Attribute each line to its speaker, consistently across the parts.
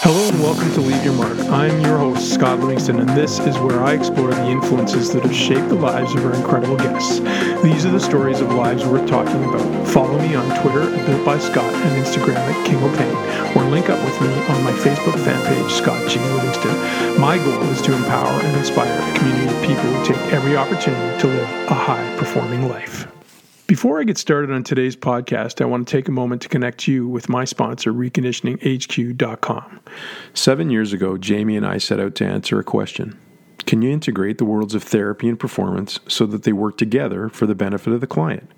Speaker 1: Hello and welcome to Leave Your Mark. I'm your host, Scott Livingston, and this is where I explore the influences that have shaped the lives of our incredible guests. These are the stories of lives worth talking about. Follow me on Twitter at Built by Scott and Instagram at King O'Pain, or link up with me on my Facebook fan page, Scott G. Livingston. My goal is to empower and inspire a community of people who take every opportunity to live a high performing life. Before I get started on today's podcast, I want to take a moment to connect you with my sponsor, reconditioninghq.com. Seven years ago, Jamie and I set out to answer a question Can you integrate the worlds of therapy and performance so that they work together for the benefit of the client?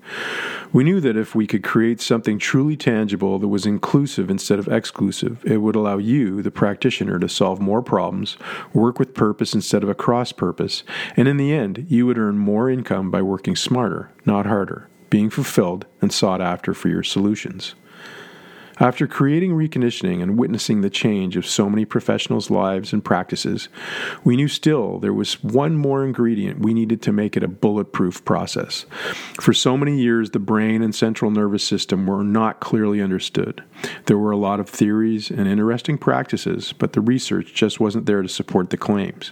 Speaker 1: We knew that if we could create something truly tangible that was inclusive instead of exclusive, it would allow you, the practitioner, to solve more problems, work with purpose instead of a cross purpose, and in the end, you would earn more income by working smarter, not harder being fulfilled and sought after for your solutions. After creating reconditioning and witnessing the change of so many professionals' lives and practices, we knew still there was one more ingredient we needed to make it a bulletproof process. For so many years, the brain and central nervous system were not clearly understood. There were a lot of theories and interesting practices, but the research just wasn't there to support the claims.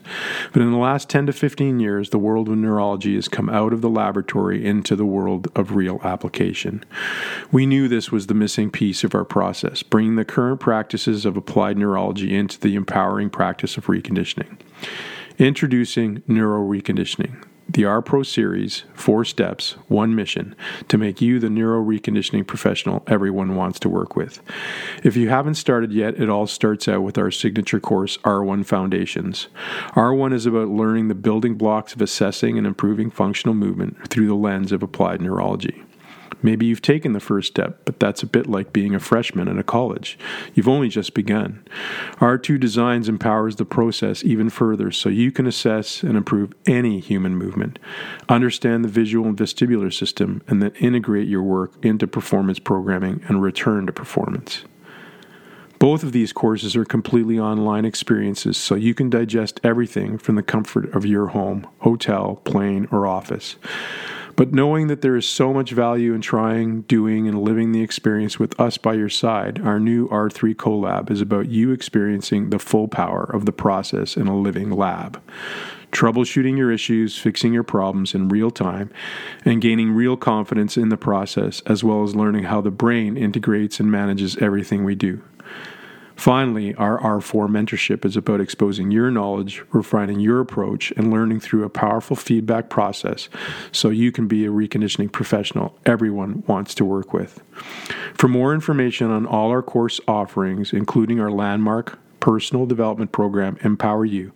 Speaker 1: But in the last 10 to 15 years, the world of neurology has come out of the laboratory into the world of real application. We knew this was the missing piece of our process, bringing the current practices of applied neurology into the empowering practice of reconditioning. Introducing Neuro Reconditioning, the R Pro series, four steps, one mission to make you the neuro reconditioning professional everyone wants to work with. If you haven't started yet, it all starts out with our signature course, R1 Foundations. R1 is about learning the building blocks of assessing and improving functional movement through the lens of applied neurology. Maybe you've taken the first step, but that's a bit like being a freshman at a college. You've only just begun. R2 Designs empowers the process even further so you can assess and improve any human movement, understand the visual and vestibular system, and then integrate your work into performance programming and return to performance. Both of these courses are completely online experiences, so you can digest everything from the comfort of your home, hotel, plane, or office. But knowing that there is so much value in trying, doing, and living the experience with us by your side, our new R3 Collab is about you experiencing the full power of the process in a living lab. Troubleshooting your issues, fixing your problems in real time, and gaining real confidence in the process, as well as learning how the brain integrates and manages everything we do. Finally, our R4 mentorship is about exposing your knowledge, refining your approach, and learning through a powerful feedback process so you can be a reconditioning professional everyone wants to work with. For more information on all our course offerings, including our landmark personal development program, Empower You,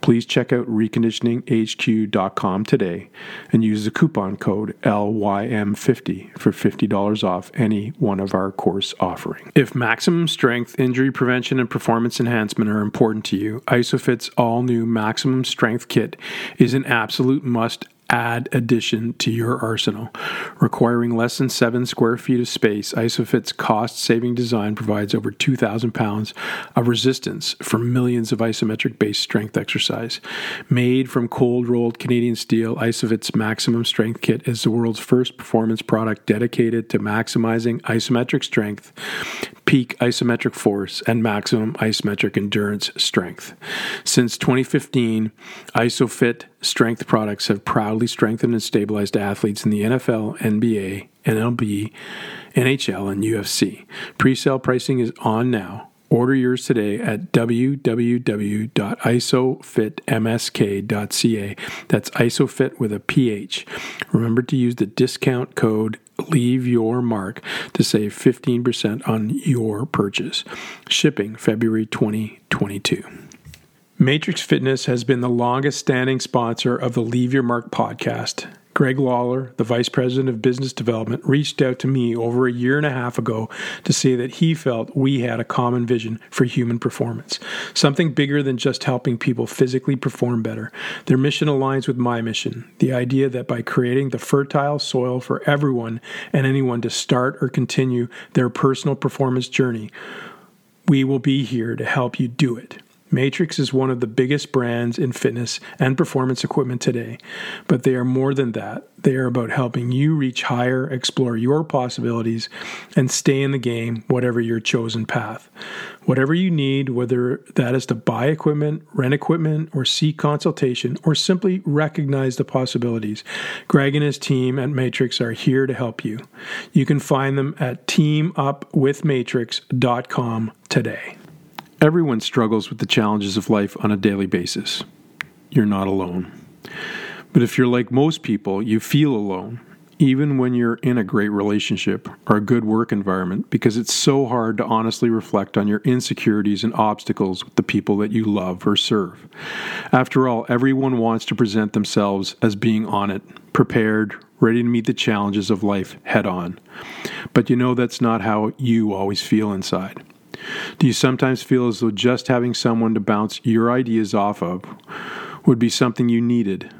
Speaker 1: please check out reconditioninghq.com today and use the coupon code LYM50 for $50 off any one of our course offerings. If maximum strength, injury prevention, and performance enhancement are important to you, ISOPHIT's all new maximum strength kit is an absolute must add addition to your arsenal. Requiring less than 7 square feet of space, ISOPHIT's cost saving design provides over 2,000 pounds of resistance for millions of isometric based strength exercise. Made from cold rolled Canadian steel, ISOPHIT's Maximum Strength Kit is the world's first performance product dedicated to maximizing isometric strength peak isometric force and maximum isometric endurance strength. Since 2015, ISOPHIT strength products have proudly strengthened and stabilized athletes in the NFL, NBA, MLB, NHL, and UFC. Pre-sale pricing is on now. Order yours today at www.isophitmsk.ca. That's isophit with a PH. Remember to use the discount code leave your mark to save 15% on your purchase. Shipping February 2022. Matrix Fitness has been the longest standing sponsor of the Leave Your Mark podcast. Greg Lawler, the Vice President of Business Development, reached out to me over a year and a half ago to say that he felt we had a common vision for human performance, something bigger than just helping people physically perform better. Their mission aligns with my mission the idea that by creating the fertile soil for everyone and anyone to start or continue their personal performance journey, we will be here to help you do it. Matrix is one of the biggest brands in fitness and performance equipment today, but they are more than that. They are about helping you reach higher, explore your possibilities, and stay in the game, whatever your chosen path. Whatever you need, whether that is to buy equipment, rent equipment, or seek consultation, or simply recognize the possibilities, Greg and his team at Matrix are here to help you. You can find them at teamupwithmatrix.com today. Everyone struggles with the challenges of life on a daily basis. You're not alone. But if you're like most people, you feel alone, even when you're in a great relationship or a good work environment, because it's so hard to honestly reflect on your insecurities and obstacles with the people that you love or serve. After all, everyone wants to present themselves as being on it, prepared, ready to meet the challenges of life head on. But you know that's not how you always feel inside. Do you sometimes feel as though just having someone to bounce your ideas off of would be something you needed?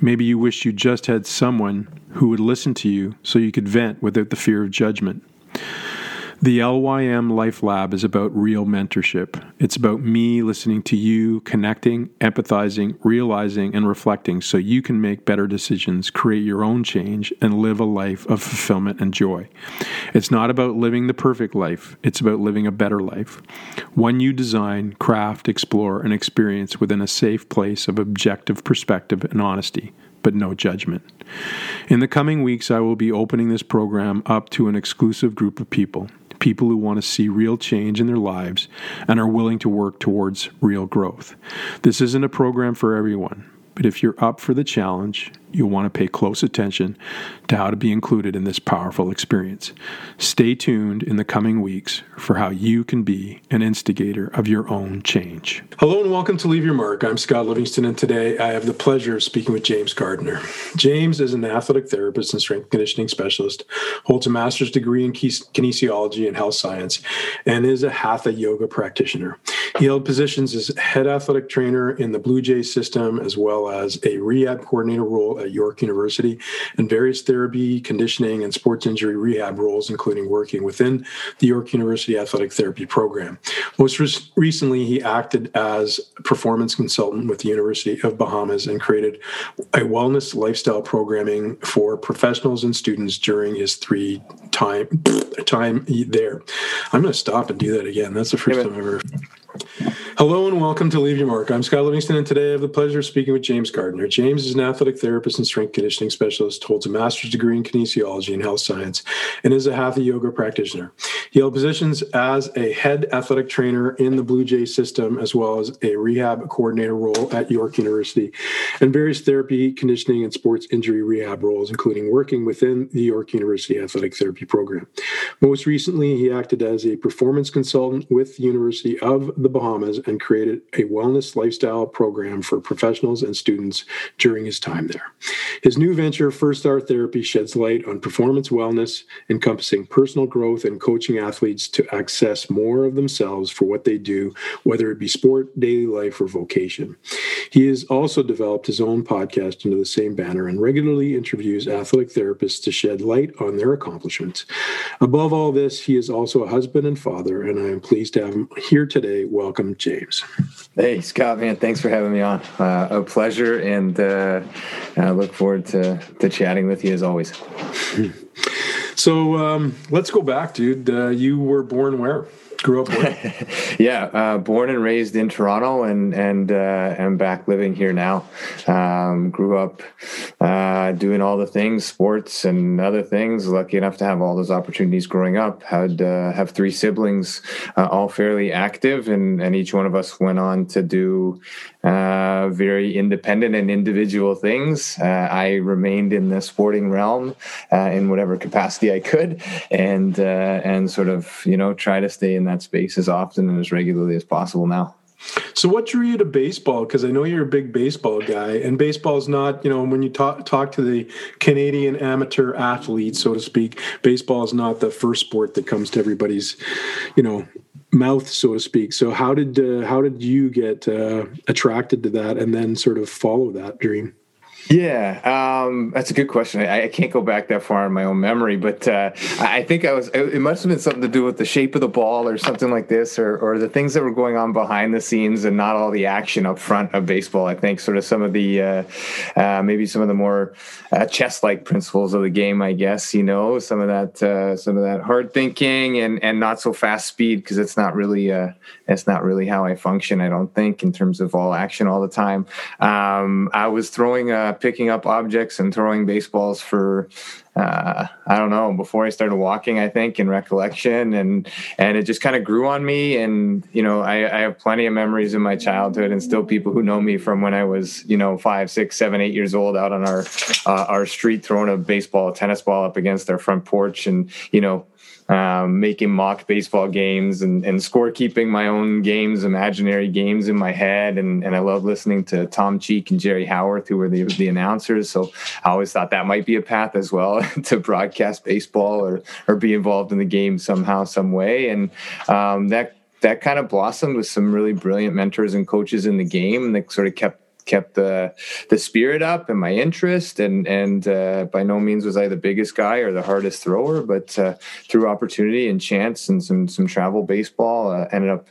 Speaker 1: Maybe you wish you just had someone who would listen to you so you could vent without the fear of judgment. The LYM Life Lab is about real mentorship. It's about me listening to you, connecting, empathizing, realizing, and reflecting so you can make better decisions, create your own change, and live a life of fulfillment and joy. It's not about living the perfect life, it's about living a better life. One you design, craft, explore, and experience within a safe place of objective perspective and honesty but no judgment. In the coming weeks, I will be opening this program up to an exclusive group of people people who want to see real change in their lives and are willing to work towards real growth. This isn't a program for everyone, but if you're up for the challenge, you'll want to pay close attention to how to be included in this powerful experience. Stay tuned in the coming weeks for how you can be an instigator of your own change. Hello and welcome to Leave Your Mark. I'm Scott Livingston, and today I have the pleasure of speaking with James Gardiner. James is an athletic therapist and strength conditioning specialist, holds a master's degree in kinesiology and health science, and is a hatha yoga practitioner. He held positions as head athletic trainer in the Blue Jays system, as well as a rehab coordinator role at York University, and various therapy, conditioning, and sports injury rehab roles, including working within the York University Athletic Therapy Program. Most re- recently, he acted as performance consultant with the University of Bahamas and created a wellness lifestyle programming for professionals and students during his three time time there. I'm going to stop and do that again. That's the first time I've ever. Hello and welcome to Leave Your Mark. I'm Scott Livingston, and today I have the pleasure of speaking with James Gardiner. James is an athletic therapist and strength conditioning specialist, holds a master's degree in kinesiology and health science, and is a hatha yoga practitioner. He held positions as a head athletic trainer in the Blue Jay system, as well as a rehab coordinator role at York University, and various therapy, conditioning, and sports injury rehab roles, including working within the York University Athletic Therapy Program. Most recently, he acted as a performance consultant with the University of the Bahamas and created a wellness lifestyle program for professionals and students during his time there. His new venture, FIRSTAR Therapy, sheds light on performance wellness, encompassing personal growth and coaching athletes to access more of themselves for what they do, whether it be sport, daily life, or vocation. He has also developed his own podcast under the same banner and regularly interviews athletic therapists to shed light on their accomplishments. Above all this, he is also a husband and father, and I am pleased to have him here today. Welcome, James.
Speaker 2: Hey, Scott, man, thanks for having me on. Uh, a pleasure, and uh, I look forward to, to chatting with you as always.
Speaker 1: So um, let's go back, dude. Uh, you were born where? Grew up where?
Speaker 2: yeah, uh, born and raised in Toronto, and and uh, am back living here now. Um, grew up uh, doing all the things, sports and other things. Lucky enough to have all those opportunities growing up. Had uh, have three siblings, uh, all fairly active, and and each one of us went on to do uh, very independent and individual things. Uh, I remained in the sporting realm uh, in whatever capacity I could, and and sort of you know try to stay in that space as often and as regularly as possible now.
Speaker 1: So, what drew you to baseball? Because I know you're a big baseball guy, and baseball is not, you know, when you talk talk to the Canadian amateur athletes, so to speak, baseball is not the first sport that comes to everybody's, you know, mouth, so to speak. So, how did uh, how did you get uh, attracted to that, and then sort of follow that dream?
Speaker 2: Yeah, um, that's a good question. I, I, can't go back that far in my own memory, but uh, I think I was. It must have been something to do with the shape of the ball or something like this, or, or the things that were going on behind the scenes and not all the action up front of baseball. I think sort of some of the uh, uh, maybe some of the more uh, chess-like principles of the game. I guess you know some of that uh, some of that hard thinking and and not so fast speed because it's not really uh, it's not really how I function. I don't think in terms of all action all the time. Um, I was throwing a picking up objects and throwing baseballs for uh, I don't know before I started walking. I think in recollection, and and it just kind of grew on me. And you know, I, I, have plenty of memories in my childhood, and still people who know me from when I was you know five, six, seven, eight years old out on our uh, our street throwing a baseball, a tennis ball up against their front porch, and you know um, making mock baseball games and, and scorekeeping my own games, imaginary games in my head. And, and I love listening to Tom Cheek and Jerry Howarth, who were the, the announcers. So I always thought that might be a path as well to broadcast baseball or, or be involved in the game somehow, some way. And um, that that kind of blossomed with some really brilliant mentors and coaches in the game that sort of kept kept the the spirit up and my interest. And and uh, by no means was I the biggest guy or the hardest thrower, but uh, through opportunity and chance and some some travel baseball, uh, ended up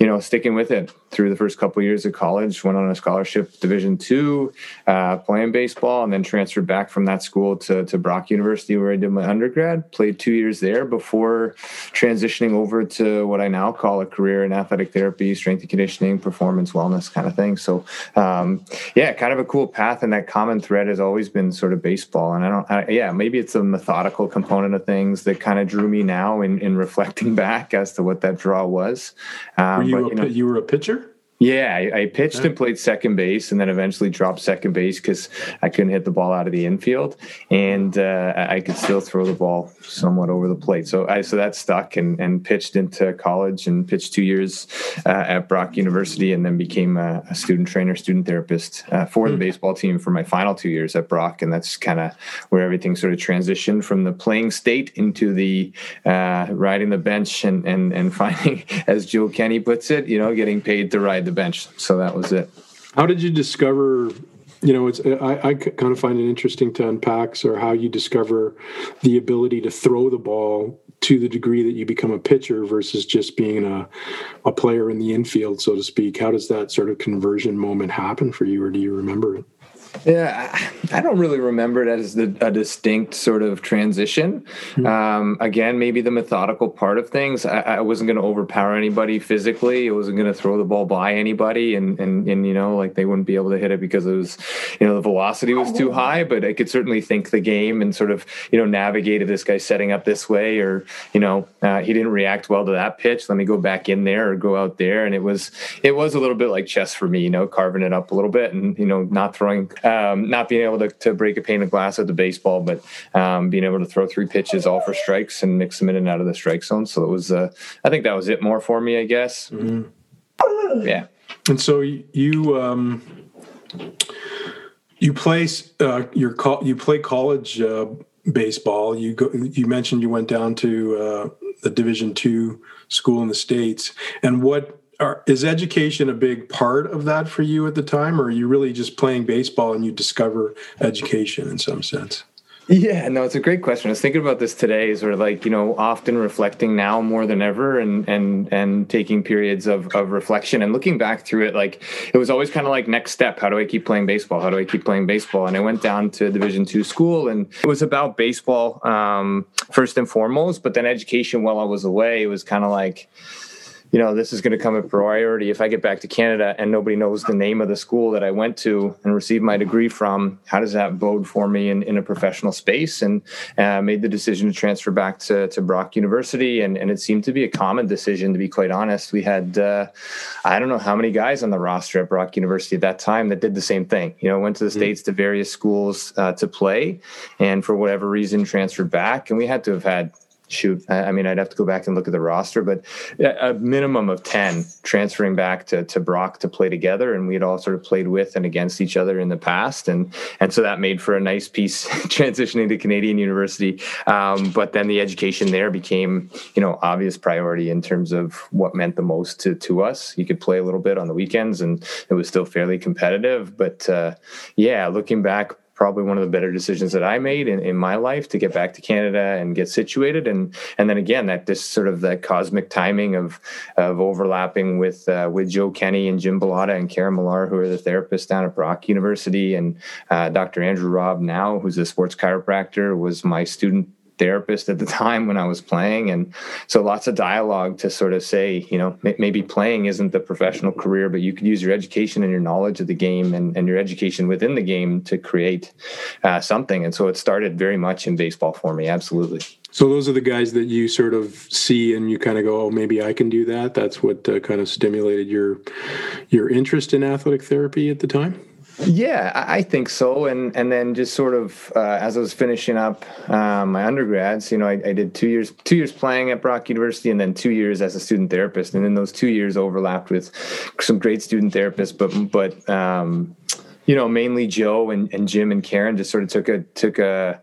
Speaker 2: you know, sticking with it through the first couple of years of college. Went on a scholarship, Division two, uh, playing baseball, and then transferred back from that school to to Brock University, where I did my undergrad. Played two years there before transitioning over to what I now call a career in athletic therapy, strength and conditioning, performance wellness kind of thing. So, um, yeah, kind of a cool path, and that common thread has always been sort of baseball. And I don't, I, yeah, maybe it's a methodical component of things that kind of drew me now in in reflecting back as to what that draw was.
Speaker 1: Um, you, but, you, know, you were a pitcher?
Speaker 2: Yeah, I, I pitched and played second base, and then eventually dropped second base because I couldn't hit the ball out of the infield, and uh, I could still throw the ball somewhat over the plate. So I so that stuck, and and pitched into college and pitched two years uh, at Brock University, and then became a, a student trainer, student therapist uh, for mm. the hmm. baseball team for my final two years at Brock, and that's kind of where everything sort of transitioned from the playing state into the uh, riding the bench and and and finding, as Joe Kenny puts it, you know, getting paid to ride the bench. So that was it.
Speaker 1: How did you discover? You know, it's I, I kind of find it interesting to unpack, or how you discover the ability to throw the ball to the degree that you become a pitcher versus just being a, a player in the infield, so to speak. How does that sort of conversion moment happen for you, or do you remember it?
Speaker 2: Yeah, I don't really remember it as the, a distinct sort of transition. Mm-hmm. Um, again, maybe the methodical part of things. I, I wasn't going to overpower anybody physically. I wasn't going to throw the ball by anybody, and, and and you know, like they wouldn't be able to hit it because it was, you know, the velocity was too high. But I could certainly think the game and sort of you know navigate navigated this guy setting up this way, or you know, uh, he didn't react well to that pitch. Let me go back in there or go out there, and it was it was a little bit like chess for me, you know, carving it up a little bit and you know not throwing um, not being able to, to break a pane of glass at the baseball, but um, being able to throw three pitches all for strikes and mix them in and out of the strike zone. So it was, uh, I think that was it more for me, I guess. Mm-hmm. Yeah.
Speaker 1: And so you, um, you play uh, your you play college uh, baseball. You go. You mentioned you went down to uh, the Division two school in the states. And what are, is education a big part of that for you at the time, or are you really just playing baseball and you discover education in some sense?
Speaker 2: Yeah, no, it's a great question. I was thinking about this today, sort of like, you know, often reflecting now more than ever and and and taking periods of, of reflection and looking back through it, like it was always kind of like next step, how do I keep playing baseball? How do I keep playing baseball? And I went down to division two school and it was about baseball um, first and foremost, but then education while I was away, it was kind of like you know, this is going to come a priority if I get back to Canada and nobody knows the name of the school that I went to and received my degree from. How does that bode for me in, in a professional space? And uh, made the decision to transfer back to, to Brock University. And, and it seemed to be a common decision, to be quite honest. We had, uh, I don't know how many guys on the roster at Brock University at that time that did the same thing. You know, went to the mm-hmm. States to various schools uh, to play and for whatever reason transferred back. And we had to have had shoot, I mean, I'd have to go back and look at the roster, but a minimum of 10 transferring back to, to Brock to play together. And we had all sort of played with and against each other in the past. And, and so that made for a nice piece transitioning to Canadian University. Um, but then the education there became, you know, obvious priority in terms of what meant the most to, to us. You could play a little bit on the weekends and it was still fairly competitive. But uh, yeah, looking back, probably one of the better decisions that I made in, in my life to get back to Canada and get situated. And and then again, that this sort of that cosmic timing of of overlapping with uh, with Joe Kenny and Jim Bellotta and Karen Millar, who are the therapists down at Brock University, and uh, Dr. Andrew Robb now, who's a sports chiropractor, was my student therapist at the time when I was playing. And so lots of dialogue to sort of say, you know, maybe playing isn't the professional career, but you could use your education and your knowledge of the game and, and your education within the game to create uh, something. And so it started very much in baseball for me. Absolutely.
Speaker 1: So those are the guys that you sort of see and you kind of go, oh, maybe I can do that. That's what uh, kind of stimulated your your interest in athletic therapy at the time.
Speaker 2: Yeah, I think so. And and then just sort of uh, as I was finishing up um, my undergrads, you know, I, I, did two years two years playing at Brock University, and then two years as a student therapist. And then those two years overlapped with some great student therapists, but but um, you know, mainly Joe and, and Jim and Karen just sort of took a took a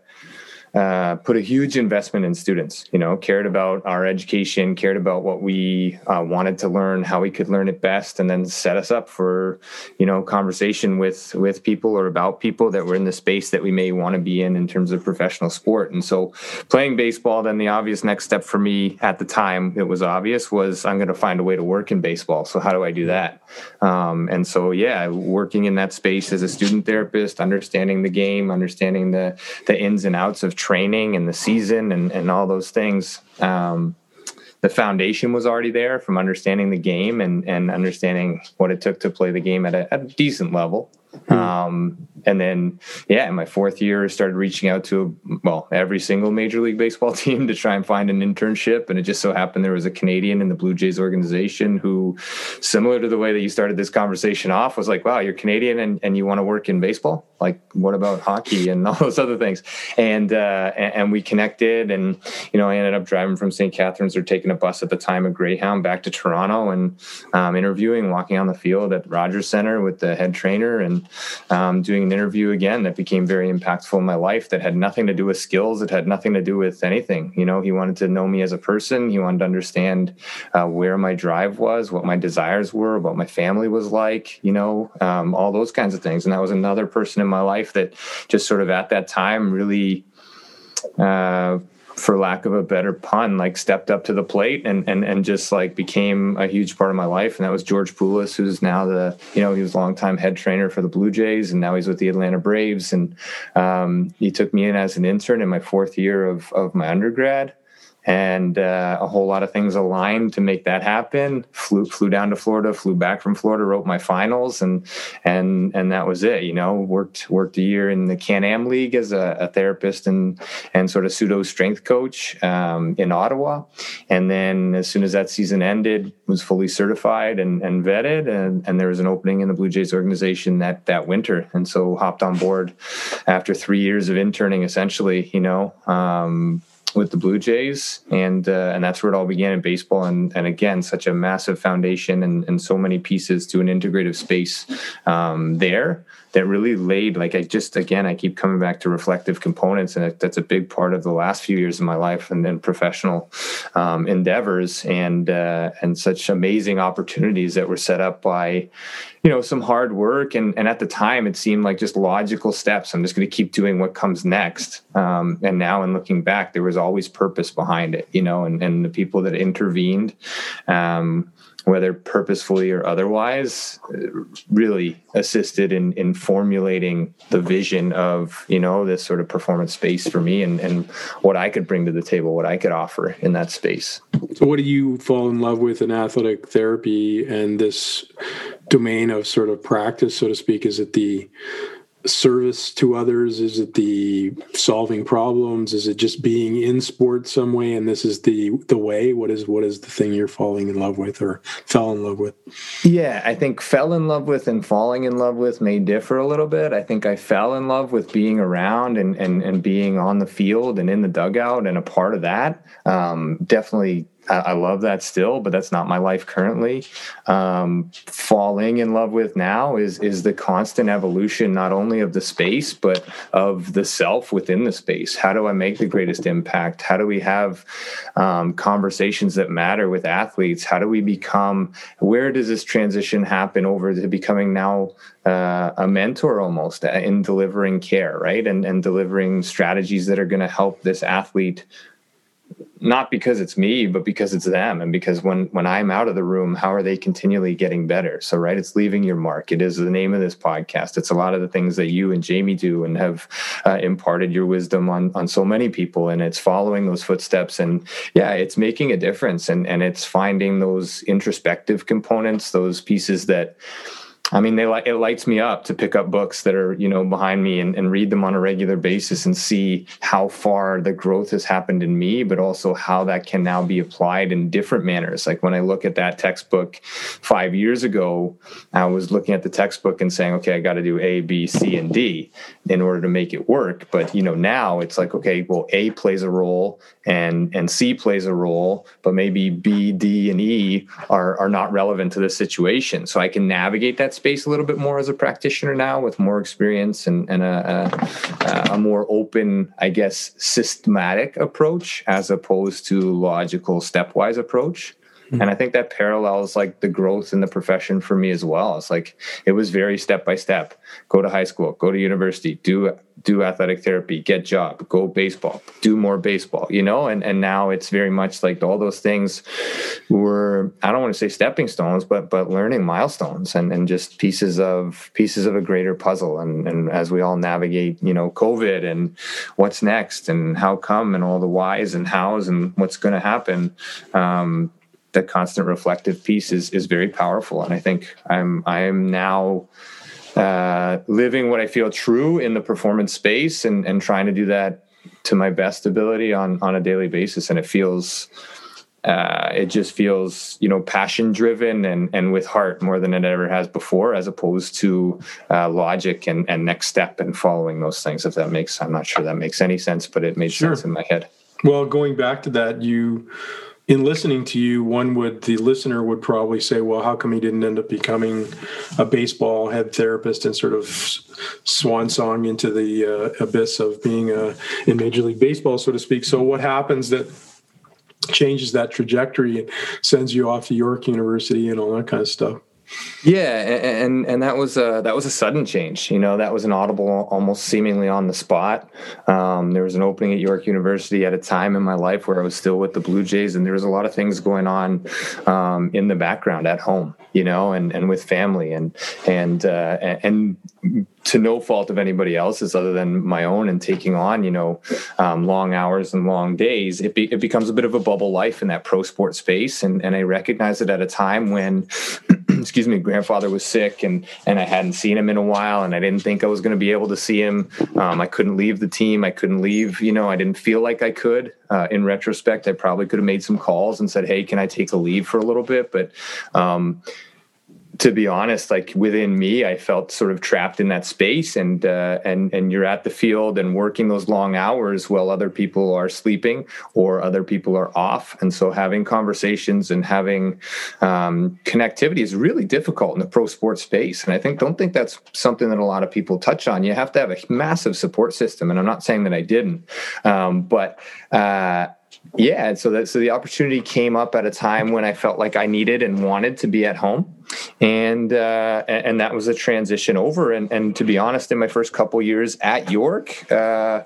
Speaker 2: uh, put a huge investment in students you know cared about our education cared about what we uh, wanted to learn how we could learn it best and then set us up for you know conversation with with people or about people that were in the space that we may want to be in in terms of professional sport. And so playing baseball then the obvious next step for me at the time it was obvious was i'm going to find a way to work in baseball. So how do i do that? Um, and so yeah working in that space as a student therapist understanding the game understanding the the ins and outs of training and the season and, and all those things, um, the foundation was already there from understanding the game and, and understanding what it took to play the game at a, at a decent level. Hmm. Um, and then, yeah, in my fourth year, started reaching out to well every single Major League Baseball team to try and find an internship. And it just so happened there was a Canadian in the Blue Jays organization who, similar to the way that you started this conversation off, was like, "Wow, you're Canadian and, and you want to work in baseball? Like, what about hockey and all those other things?" And, uh, and we connected, and you know, I ended up driving from St. Catharines or taking a bus at the time of Greyhound back to Toronto and um, interviewing, walking on the field at Rogers Center with the head trainer and um, doing an interview again that became very impactful in my life that had nothing to do with skills. It had nothing to do with anything. You know, he wanted to know me as a person. He wanted to understand uh, where my drive was, what my desires were, what my family was like, you know, um, all those kinds of things. And that was another person in my life that just sort of at that time really uh, for lack of a better pun, like stepped up to the plate and and and just like became a huge part of my life. And that was George Poulis, who's now the you know he was a longtime head trainer for the Blue Jays, and now he's with the Atlanta Braves. And um, he took me in as an intern in my fourth year of of my undergrad and uh, a whole lot of things aligned to make that happen. Flew flew down to Florida, flew back from Florida, wrote my finals, and and and that was it. You know, worked worked a year in the Can Am League as a, a, therapist and and sort of pseudo strength coach um, in Ottawa, and then as soon as that season ended, was fully certified and, and vetted, and, and there was an opening in the Blue Jays organization that that winter, and so hopped on board after three years of interning, essentially. You know. Um, with the Blue Jays, and uh, and that's where it all began in baseball. And and again, such a massive foundation and, and so many pieces to an integrative space um, there that really laid. Like I just again I keep coming back to reflective components, and that's a big part of the last few years of my life and then professional um, endeavors and uh, and such amazing opportunities that were set up by you know some hard work. And and at the time it seemed like just logical steps. I'm just going to keep doing what comes next. Um, and now in looking back there was always purpose behind it you know and and the people that intervened um, whether purposefully or otherwise, uh, really assisted in in formulating the vision of you know this sort of performance space for me and and what I could bring to the table, what I could offer in that space.
Speaker 1: So, what do you fall in love with in athletic therapy and this domain of sort of practice, so to speak? Is it the service to others? Is it the solving problems? Is it just being in sport some way and this is the the way? What is what is the thing you're falling in love with or fell in love with?
Speaker 2: Yeah, I think fell in love with and falling in love with may differ a little bit. I think I fell in love with being around and and, and being on the field and in the dugout and a part of that. Um, definitely I, love that still, but that's not my life currently. Um, falling in love with now is is the constant evolution, not only of the space but of the self within the space. How do I make the greatest impact? How do we have um, conversations that matter with athletes? How do we become? Where does this transition happen over to becoming now uh, a mentor almost in delivering care, right? And and delivering strategies that are going to help this athlete not because it's me but because it's them. And because when when i'm out of the room how are they continually getting better? So right it's leaving your mark. It is the name of this podcast. It's a lot of the things that you and jamie do and have uh, imparted your wisdom on on so many people. And it's following those footsteps. And yeah it's making a difference. And and it's finding those introspective components those pieces that I mean, they it lights me up to pick up books that are you know behind me and, and read them on a regular basis and see how far the growth has happened in me, but also how that can now be applied in different manners. Like when I look at that textbook five years ago, I was looking at the textbook and saying, okay, I got to do A, B, C, and D in order to make it work. But you know now it's like, okay, well, A plays a role and and C plays a role, but maybe B, D, and E are are not relevant to the situation. So I can navigate that space a little bit more as a practitioner now with more experience and, and a, a, a more open, I guess, systematic approach as opposed to logical stepwise approach. Mm-hmm. And I think that parallels like the growth in the profession for me as well. It's like it was very step by step. Go to high school, go to university, do do athletic therapy, get job, go baseball, do more baseball, you know? And and now it's very much like all those things were I don't want to say stepping stones, but but learning milestones and, and just pieces of pieces of a greater puzzle. And and as we all navigate, you know, COVID and what's next and how come and all the whys and hows and what's gonna happen. Um, the constant reflective piece is is very powerful, and I think I'm I am now uh, living what I feel true in the performance space, and and trying to do that to my best ability on on a daily basis, and it feels. Uh, it just feels, you know, passion driven and and with heart more than it ever has before, as opposed to uh, logic and and next step and following those things. If that makes, I'm not sure that makes any sense, but it made sure. sense in my head.
Speaker 1: Well, going back to that, you in listening to you, one would the listener would probably say, "Well, how come he didn't end up becoming a baseball head therapist and sort of swan song into the uh, abyss of being a, in Major League Baseball, so to speak?" So, what happens that changes that trajectory and sends you off to York University and all that kind of stuff?
Speaker 2: Yeah, and and that was a that was a sudden change. You know, that was an audible, almost seemingly on the spot. Um, there was an opening at York University at a time in my life where I was still with the Blue Jays, and there was a lot of things going on um, in the background at home. You know, and and with family, and and uh, and to no fault of anybody else's other than my own and taking on you know um, long hours and long days it, be, it becomes a bit of a bubble life in that pro sport space and, and i recognize it at a time when excuse me, grandfather was sick and and I hadn't seen him in a while and I didn't think I was going to be able to see him. Um, I couldn't leave the team. I couldn't leave. You know, I didn't feel like I could. Uh, in retrospect, I probably could have made some calls and said, "Hey, can I take a leave for a little bit?" But um, to be honest, like within me, I felt sort of trapped in that space, and uh, and and you're at the field and working those long hours while other people are sleeping or other people are off, and so having conversations and having um, connectivity is really difficult in the pro sports space. And I think don't think that's something that a lot of people touch on. You have to have a massive support system, and I'm not saying that I didn't, um, but. Uh, yeah, so that so the opportunity came up at a time when I felt like I needed and wanted to be at home, and uh, and that was a transition over. And and to be honest, in my first couple years at York, uh,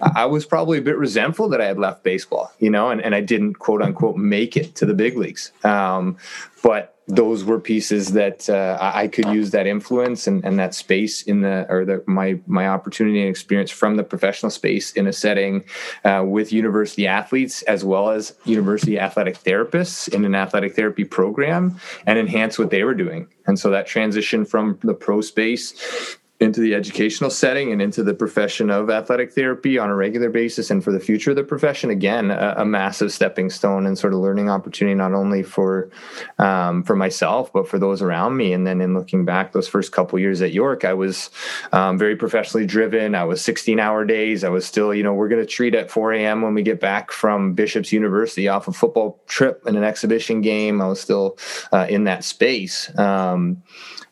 Speaker 2: I was probably a bit resentful that I had left baseball, you know, and, and I didn't quote unquote make it to the big leagues. Um, but those were pieces that uh, I could use that influence and, and that space in the or the, my my opportunity and experience from the professional space in a setting uh, with university athletes as well as university athletic therapists in an athletic therapy program and enhance what they were doing. And so that transition from the pro space into the educational setting and into the profession of athletic therapy on a regular basis and for the future of the profession again a, a massive stepping stone and sort of learning opportunity not only for um, for myself but for those around me. And then in looking back those first couple years at york i was um, very professionally driven. I was 16 hour days. I was still you know we're going to treat at 4 a.m when we get back from bishop's university off a football trip and an exhibition game. I was still uh, in that space. Um,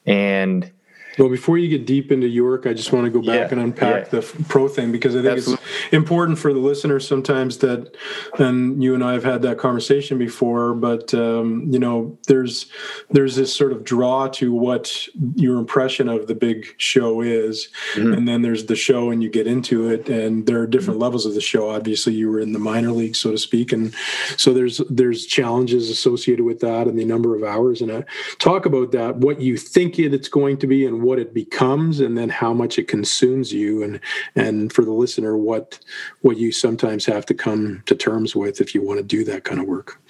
Speaker 2: and
Speaker 1: well, before you get deep into York, I just want to go back yeah, and unpack yeah. the pro thing because I think Absolutely. it's important for the listeners sometimes that, and you and I have had that conversation before, but um, you know, there's there's this sort of draw to what your impression of the big show is, mm-hmm. and then there's the show, and you get into it, and there are different mm-hmm. levels of the show. Obviously, you were in the minor league, so to speak, and so there's there's challenges associated with that and the number of hours, and I talk about that, what you think it, it's going to be, and what it becomes and then how much it consumes you and and for the listener what what you sometimes have to come to terms with if you want to do that kind of work.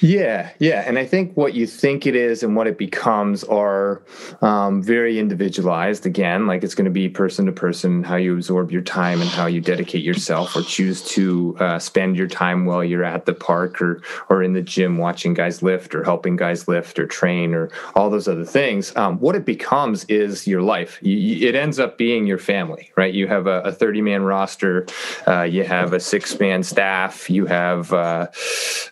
Speaker 2: Yeah yeah. And i think what you think it is and what it becomes are um, very individualized. Again like it's going to be person to person how you absorb your time and how you dedicate yourself or choose to uh, spend your time while you're at the park or or in the gym watching guys lift or helping guys lift or train or all those other things. Um, what it becomes is is your life. You, it ends up being your family, right? You have a, 30 man roster, uh, you have a six man staff, you have uh,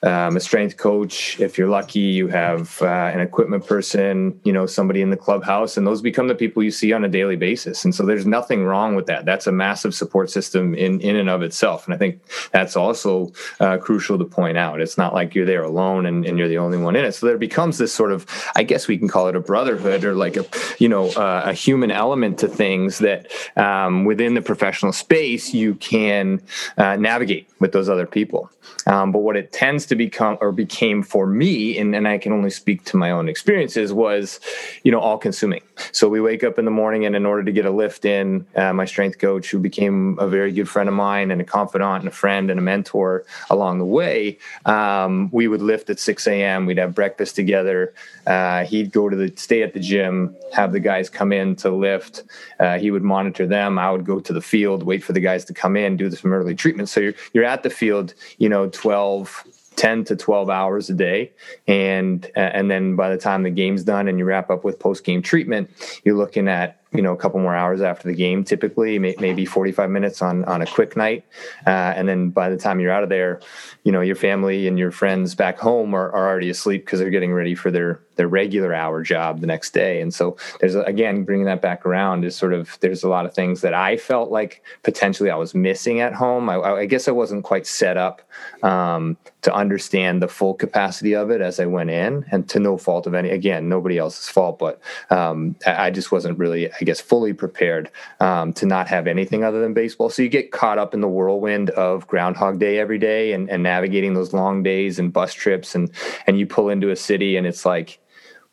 Speaker 2: um, a strength coach. If you're lucky, you have uh, an equipment person, you know, somebody in the clubhouse, and those become the people you see on a daily basis. And so there's nothing wrong with that. That's a massive support system in, in and of itself. And I think that's also uh, crucial to point out. It's not like you're there alone and, and, you're the only one in it. So there becomes this sort of, I guess we can call it a brotherhood or like a, you know, a human element to things that um, within the professional space you can uh, navigate with those other people. Um, but what it tends to become or became for me, and, and I can only speak to my own experiences, was you know all consuming. So we wake up in the morning, and in order to get a lift in, uh, my strength coach, who became a very good friend of mine and a confidant and a friend and a mentor along the way, um, we would lift at 6 a.m. We'd have breakfast together. Uh, he'd go to the stay at the gym, have the guys come in to lift. Uh, he would monitor them. I would go to the field, wait for the guys to come in, do some early treatment. So you're you're at the field, you know, 12 10 to 12 hours a day and and then by the time the game's done and you wrap up with post game treatment you're looking at you know a couple more hours after the game typically maybe 45 minutes on on a quick night. Uh, and then by the time you're out of there you know your family and your friends back home are, are already asleep because they're getting ready for their their regular hour job the next day. And so there's again bringing that back around is sort of there's a lot of things that i felt like potentially i was missing at home. I, I guess i wasn't quite set up um, to understand the full capacity of it as i went in and to no fault of any again nobody else's fault but um, I, I just wasn't really I guess, fully prepared um, to not have anything other than baseball. So you get caught up in the whirlwind of Groundhog Day every day and, and navigating those long days and bus trips, and and you pull into a city and it's like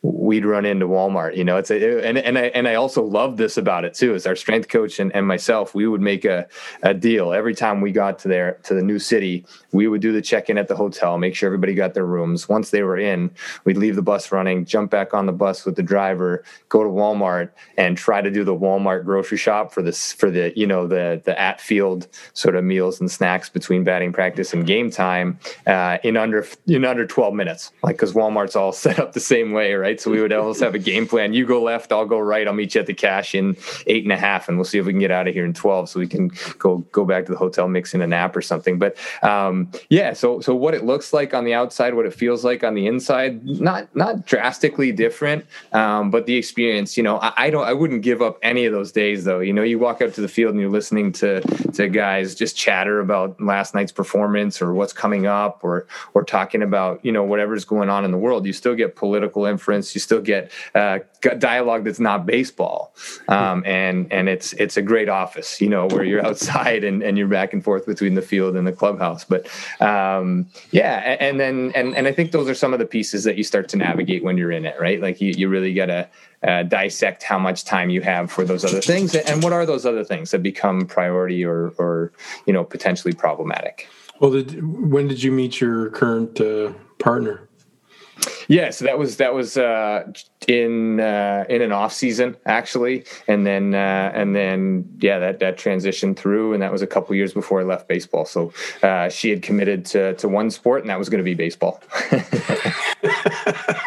Speaker 2: we'd run into Walmart. You know, it's a, and and I and I also love this about it too. Is our strength coach and, and myself, we would make a, a deal every time we got to there to the new city. We would do the check in at the hotel, make sure everybody got their rooms. Once they were in, we'd leave the bus running, jump back on the bus with the driver, go to Walmart, and try to do the Walmart grocery shop for this for the you know the the at field sort of meals and snacks between batting practice and game time uh, in under in under twelve minutes. Like because Walmart's all set up the same way, right? So we would always have a game plan. You go left, I'll go right. I'll meet you at the cash in eight and a half, and we'll see if we can get out of here in twelve, so we can go go back to the hotel, mix in a nap or something. But um, yeah, so so what it looks like on the outside, what it feels like on the inside, not not drastically different, um, but the experience. You know, I, I don't, I wouldn't give up any of those days though. You know, you walk out to the field and you're listening to to guys just chatter about last night's performance or what's coming up, or or talking about you know whatever's going on in the world. You still get political inference you still get uh, dialogue that's not baseball, um, and and it's it's a great office, you know, where you're outside and, and you're back and forth between the field and the clubhouse. But um, yeah, and then and and I think those are some of the pieces that you start to navigate when you're in it, right? Like you you really gotta uh, dissect how much time you have for those other things and what are those other things that become priority or or you know potentially problematic
Speaker 1: well did, when did you meet your current uh, partner
Speaker 2: Yeah, so that was that was uh, in uh, in an off season actually, and then uh, and then yeah, that that transitioned through, and that was a couple years before I left baseball. So uh, she had committed to to one sport, and that was going to be baseball.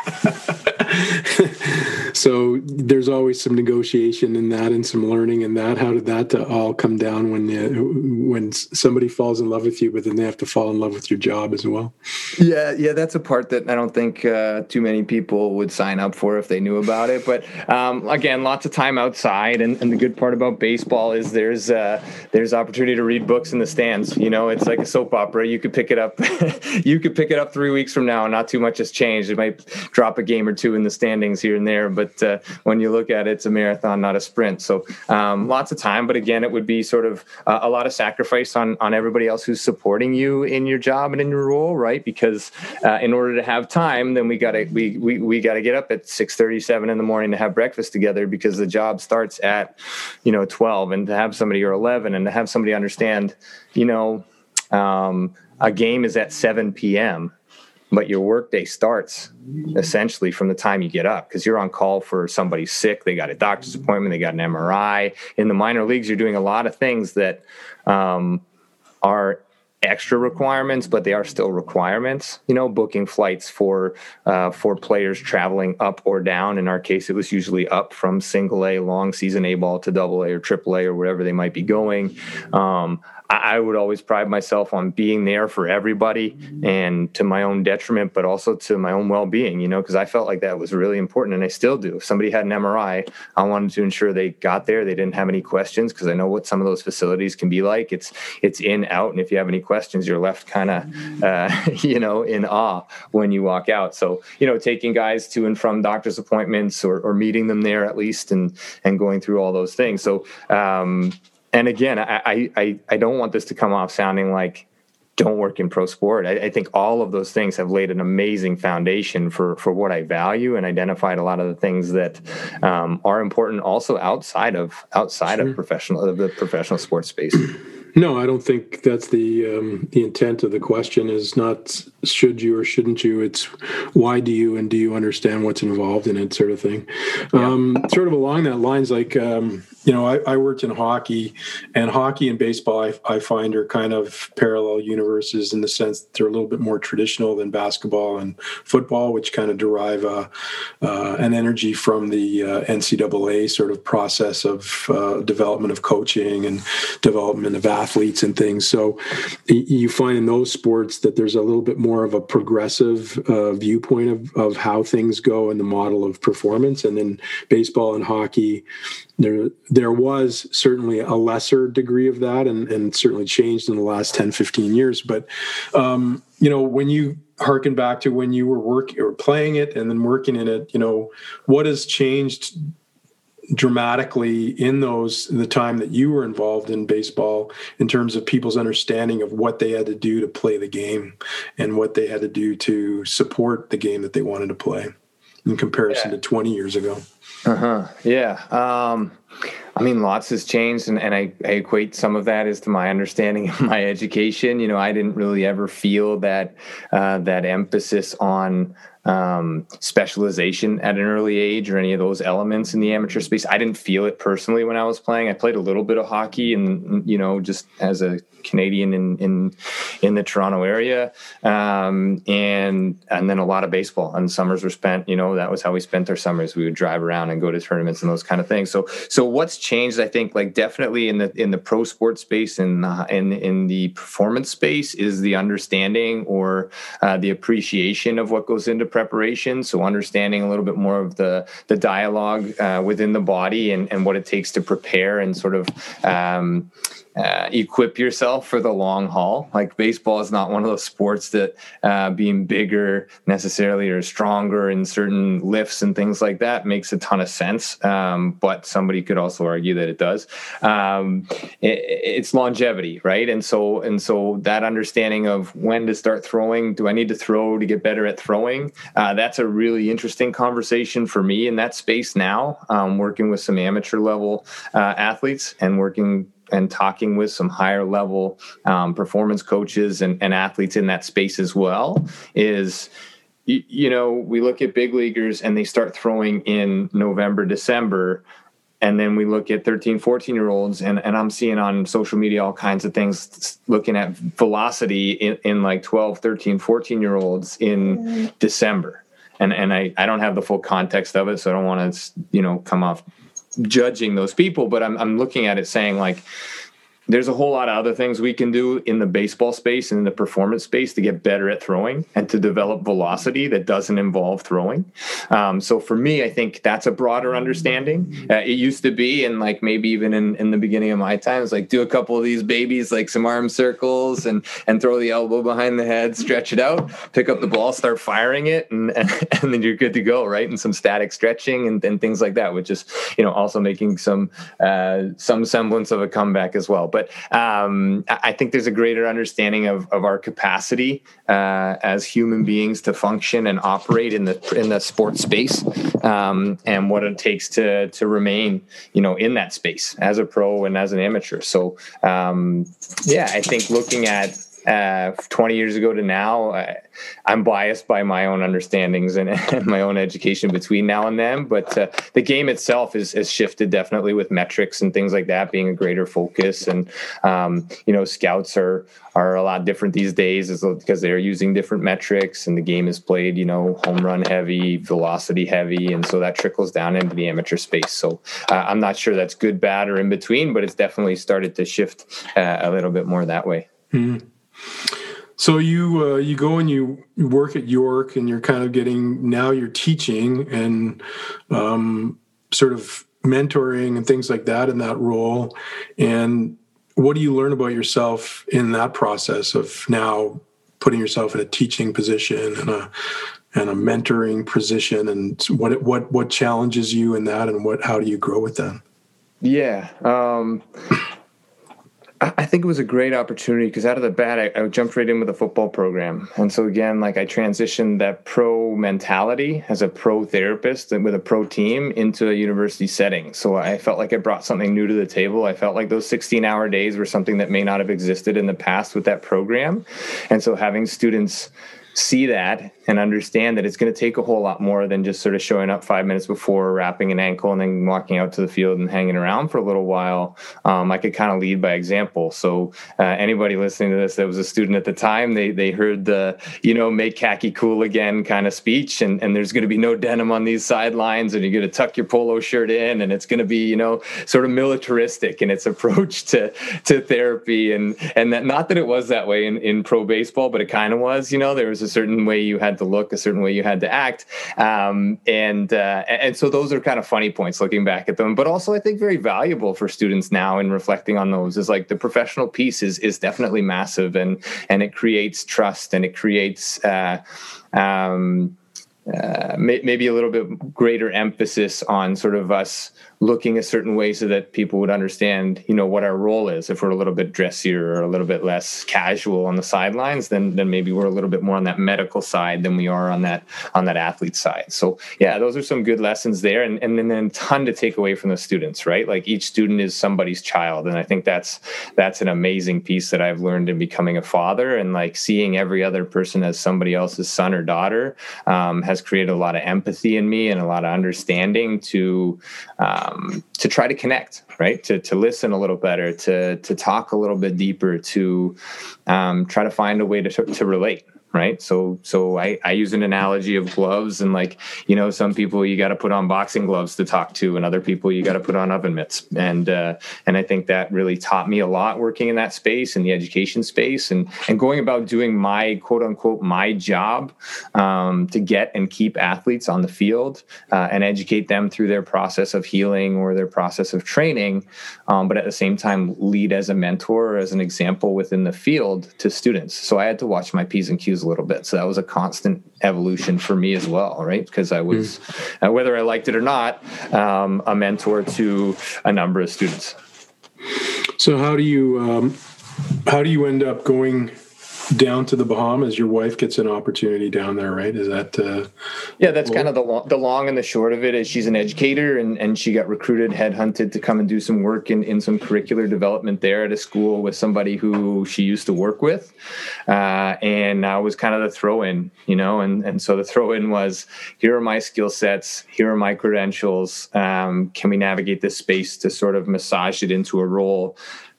Speaker 1: so there's always some negotiation in that and some learning in that. How did that all come down when you, when somebody falls in love with you, but then they have to fall in love with your job as well?
Speaker 2: Yeah, yeah, that's a part that I don't think uh, too many people would sign up for if they knew about it. But um, again, lots of time outside, and, and, the good part about baseball is there's uh, there's opportunity to read books in the stands. You know, it's like a soap opera. You could pick it up, you could pick it up three weeks from now, and not too much has changed. It might drop a game or two in the standings here and there, but uh, when you look at it, it's a marathon, not a sprint. So um, lots of time, but again, it would be sort of uh, a lot of sacrifice on on everybody else who's supporting you in your job and in your role, right? Because uh, in order to have time, then we gotta we we, we gotta get up at six thirty seven in the morning to have breakfast together because the job starts at you know twelve, and to have somebody or eleven, and to have somebody understand, you know. Um, a game is at 7 p.m but your workday starts essentially from the time you get up because you're on call for somebody sick they got a doctor's appointment they got an mri in the minor leagues you're doing a lot of things that um, are extra requirements but they are still requirements. You know booking flights for uh, for players traveling up or down. In our case it was usually up from single a long season a ball to double a or triple a or wherever they might be going. Um, I would always pride myself on being there for everybody and to my own detriment, but also to my own well being, you know, because I felt like that was really important and I still do. If somebody had an MRI, I wanted to ensure they got there, they didn't have any questions because I know what some of those facilities can be like. It's it's in, out. And if you have any questions, you're left kind of, uh, you know, in awe when you walk out. So, you know, taking guys to and from doctor's appointments or, or meeting them there at least and, and going through all those things. So, um, and again, I, I I don't want this to come off sounding like don't work in pro sport. I, I, think all of those things have laid an amazing foundation for for what I value and identified a lot of the things that um, are important also outside of outside sure. of professional of the professional sports space.
Speaker 1: No, I don't think that's the um, the intent of the question. Is not should you or shouldn't you. It's why do you and do you understand what's involved in it, sort of thing. Yeah. Um, sort of along that lines, like um, you know, I, I, worked in hockey, and hockey and baseball I, I, find are kind of parallel universes in the sense that they're a little bit more traditional than basketball and football, which kind of derive uh, uh, an energy from the uh, NCAA sort of process of uh, development of coaching and development of athletes and things. So you find in those sports that there's a little bit more of a progressive uh, viewpoint of, of how things go and the model of performance, and then baseball and hockey there there was certainly a lesser degree of that and, and certainly changed in the last 10 15 years. But um, you know when you harken back to when you were working or playing it and then working in it you know what has changed dramatically in those in the time that you were involved in baseball in terms of people's understanding of what they had to do to play the game and what they had to do to support the game that they wanted to play in comparison yeah. to 20 years ago
Speaker 2: uh huh. Yeah. Um, I mean, lots has changed, and, and I, I equate some of that as to my understanding of my education. You know, I didn't really ever feel that uh, that emphasis on um, specialization at an early age or any of those elements in the amateur space. I didn't feel it personally when I was playing. I played a little bit of hockey, and you know, just as a Canadian in in in the Toronto area, um, and and then a lot of baseball. And summers were spent. You know, that was how we spent our summers. We would drive around and go to tournaments and those kind of things. So so what's changed? I think like definitely in the in the pro sports space and uh, in in the performance space is the understanding or uh, the appreciation of what goes into preparation. So understanding a little bit more of the the dialogue uh, within the body and and what it takes to prepare and sort of um, uh, equip yourself for the long haul. Like baseball is not one of those sports that uh, being bigger necessarily or stronger in certain lifts and things like that makes a ton of sense. Um, but somebody could also argue that it does. Um, it, it's longevity, right? And so and so that understanding of when to start throwing. Do I need to throw to get better at throwing? Uh, that's a really interesting conversation for me in that space now. Um, working with some amateur level uh, athletes and working and talking with some higher level um, performance coaches and, and athletes in that space as well is you, you know, we look at big leaguers and they start throwing in November, December and then we look at 13 14 year olds and, and i'm seeing on social media all kinds of things looking at velocity in, in like 12 13 14 year olds in mm-hmm. december and and I, I don't have the full context of it so i don't want to you know come off judging those people but i'm, I'm looking at it saying like there's a whole lot of other things we can do in the baseball space and in the performance space to get better at throwing and to develop velocity that doesn't involve throwing. Um, so for me, I think that's a broader understanding. Uh, it used to be, and like maybe even in, in the beginning of my times, like do a couple of these babies, like some arm circles and and throw the elbow behind the head, stretch it out, pick up the ball, start firing it, and and, and then you're good to go, right? And some static stretching and, and things like that, which is you know also making some uh, some semblance of a comeback as well. But um, I think there's a greater understanding of, of our capacity uh, as human beings to function and operate in the in the sports space, um, and what it takes to to remain, you know, in that space as a pro and as an amateur. So, um, yeah, I think looking at uh, 20 years ago to now, I, am biased by my own understandings and, and, my own education between now and then. But uh, the game itself is, has shifted definitely with metrics and things like that being a greater focus. And um, you know, scouts are are a lot different these days because they're using different metrics, and the game is played, you know, home run heavy, velocity heavy, and so that trickles down into the amateur space. So uh, I'm not sure that's good, bad, or in between, but it's definitely started to shift uh, a little bit more that way.
Speaker 3: Mm-hmm. So you uh, you go and you work at York, and you're kind of getting now you're teaching and um, sort of mentoring and things like that in that role. And what do you learn about yourself in that process of now putting yourself in a teaching position and a and a mentoring position? And what what what challenges you in that, and what how do you grow with them
Speaker 2: Yeah. Um, I think it was a great opportunity because out of the bat, I, I, jumped right in with a football program. And so, again, like I transitioned that pro mentality as a pro therapist and with a pro team into a university setting. So I felt like I brought something new to the table. I felt like those 16 hour days were something that may not have existed in the past with that program. And so, having students see that and understand that it's going to take a whole lot more than just sort of showing up five minutes before wrapping an ankle and then walking out to the field and hanging around for a little while. Um, I could kind of lead by example. So uh, anybody listening to this that was a student at the time, they they heard the you know make khaki cool again kind of speech, and and there's going to be no denim on these sidelines, and you're going to tuck your polo shirt in, and it's going to be you know sort of militaristic in its approach to to therapy, and and that not that it was that way in in pro baseball, but it kind of was. You know, there was a certain way you had to look, a certain way you had to act, um, and uh, and so those are kind of funny points looking back at them, but also I think very valuable for students now in reflecting on those. Is like the professional piece is is definitely massive, and and it creates trust and it creates. Uh, um, uh, may, maybe a little bit greater emphasis on sort of us looking a certain way so that people would understand, you know, what our role is. If we're a little bit dressier or a little bit less casual on the sidelines, then then maybe we're a little bit more on that medical side than we are on that on that athlete side. So yeah, those are some good lessons there, and and then a ton to take away from the students, right? Like each student is somebody's child, and I think that's that's an amazing piece that I've learned in becoming a father, and like seeing every other person as somebody else's son or daughter um, has created a lot of empathy in me and a lot of understanding to. Um, um, to try to connect, right? To to listen a little better, to to talk a little bit deeper, to um, try to find a way to to relate, right? So so i i use an analogy of gloves and like you know some people you got to put on boxing gloves to talk to and other people you got to put on oven mitts. And uh, and i think that really taught me a lot working in that space in the education space and and going about doing my quote unquote my job um, to get and keep athletes on the field uh, and educate them through their process of healing or their process of training um, but at the same time lead as a mentor or as an example within the field to students. So i had to watch my p's and q's a little bit. So that was a constant evolution for me as well, right? Because I was, mm. uh, whether I liked it or not, um, a mentor to a number of students.
Speaker 3: So how do you um, how do you end up going
Speaker 1: down to the Bahamas. Your wife gets an opportunity down there, right? Is that? Uh,
Speaker 2: yeah, that's kind of the long, the long and the short of it. Is she's an educator and, and she got recruited, headhunted to come and do some work in, in some curricular development there at a school with somebody who she used to work with, uh, and now was kind of the throw in, you know, and and so the throw in was here are my skill sets, here are my credentials. Um, can we navigate this space to sort of massage it into a role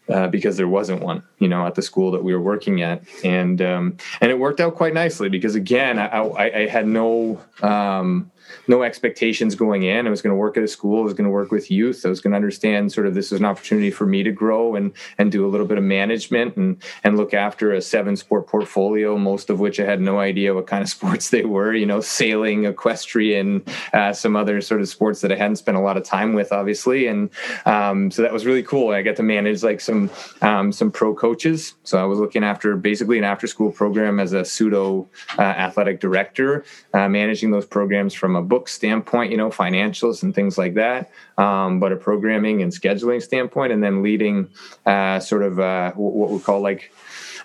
Speaker 2: uh, because there wasn't one, you know, at the school that we were working at, and um, and it worked out quite nicely because again, I, I, I had no um, no expectations going in. I was going to work at a school. I was going to work with youth. I was going to understand sort of this is an opportunity for me to grow and and do a little bit of management and and look after a seven sport portfolio, most of which I had no idea what kind of sports they were. You know, sailing, equestrian, uh, some other sort of sports that I hadn't spent a lot of time with, obviously. And um, so that was really cool. I got to manage like some um, some pro coaches. So I was looking after basically an after school program as a pseudo uh, athletic director, uh, managing those programs from a book standpoint, you know, financials and things like that, um, but a programming and scheduling standpoint, and then leading uh, sort of uh, what we call like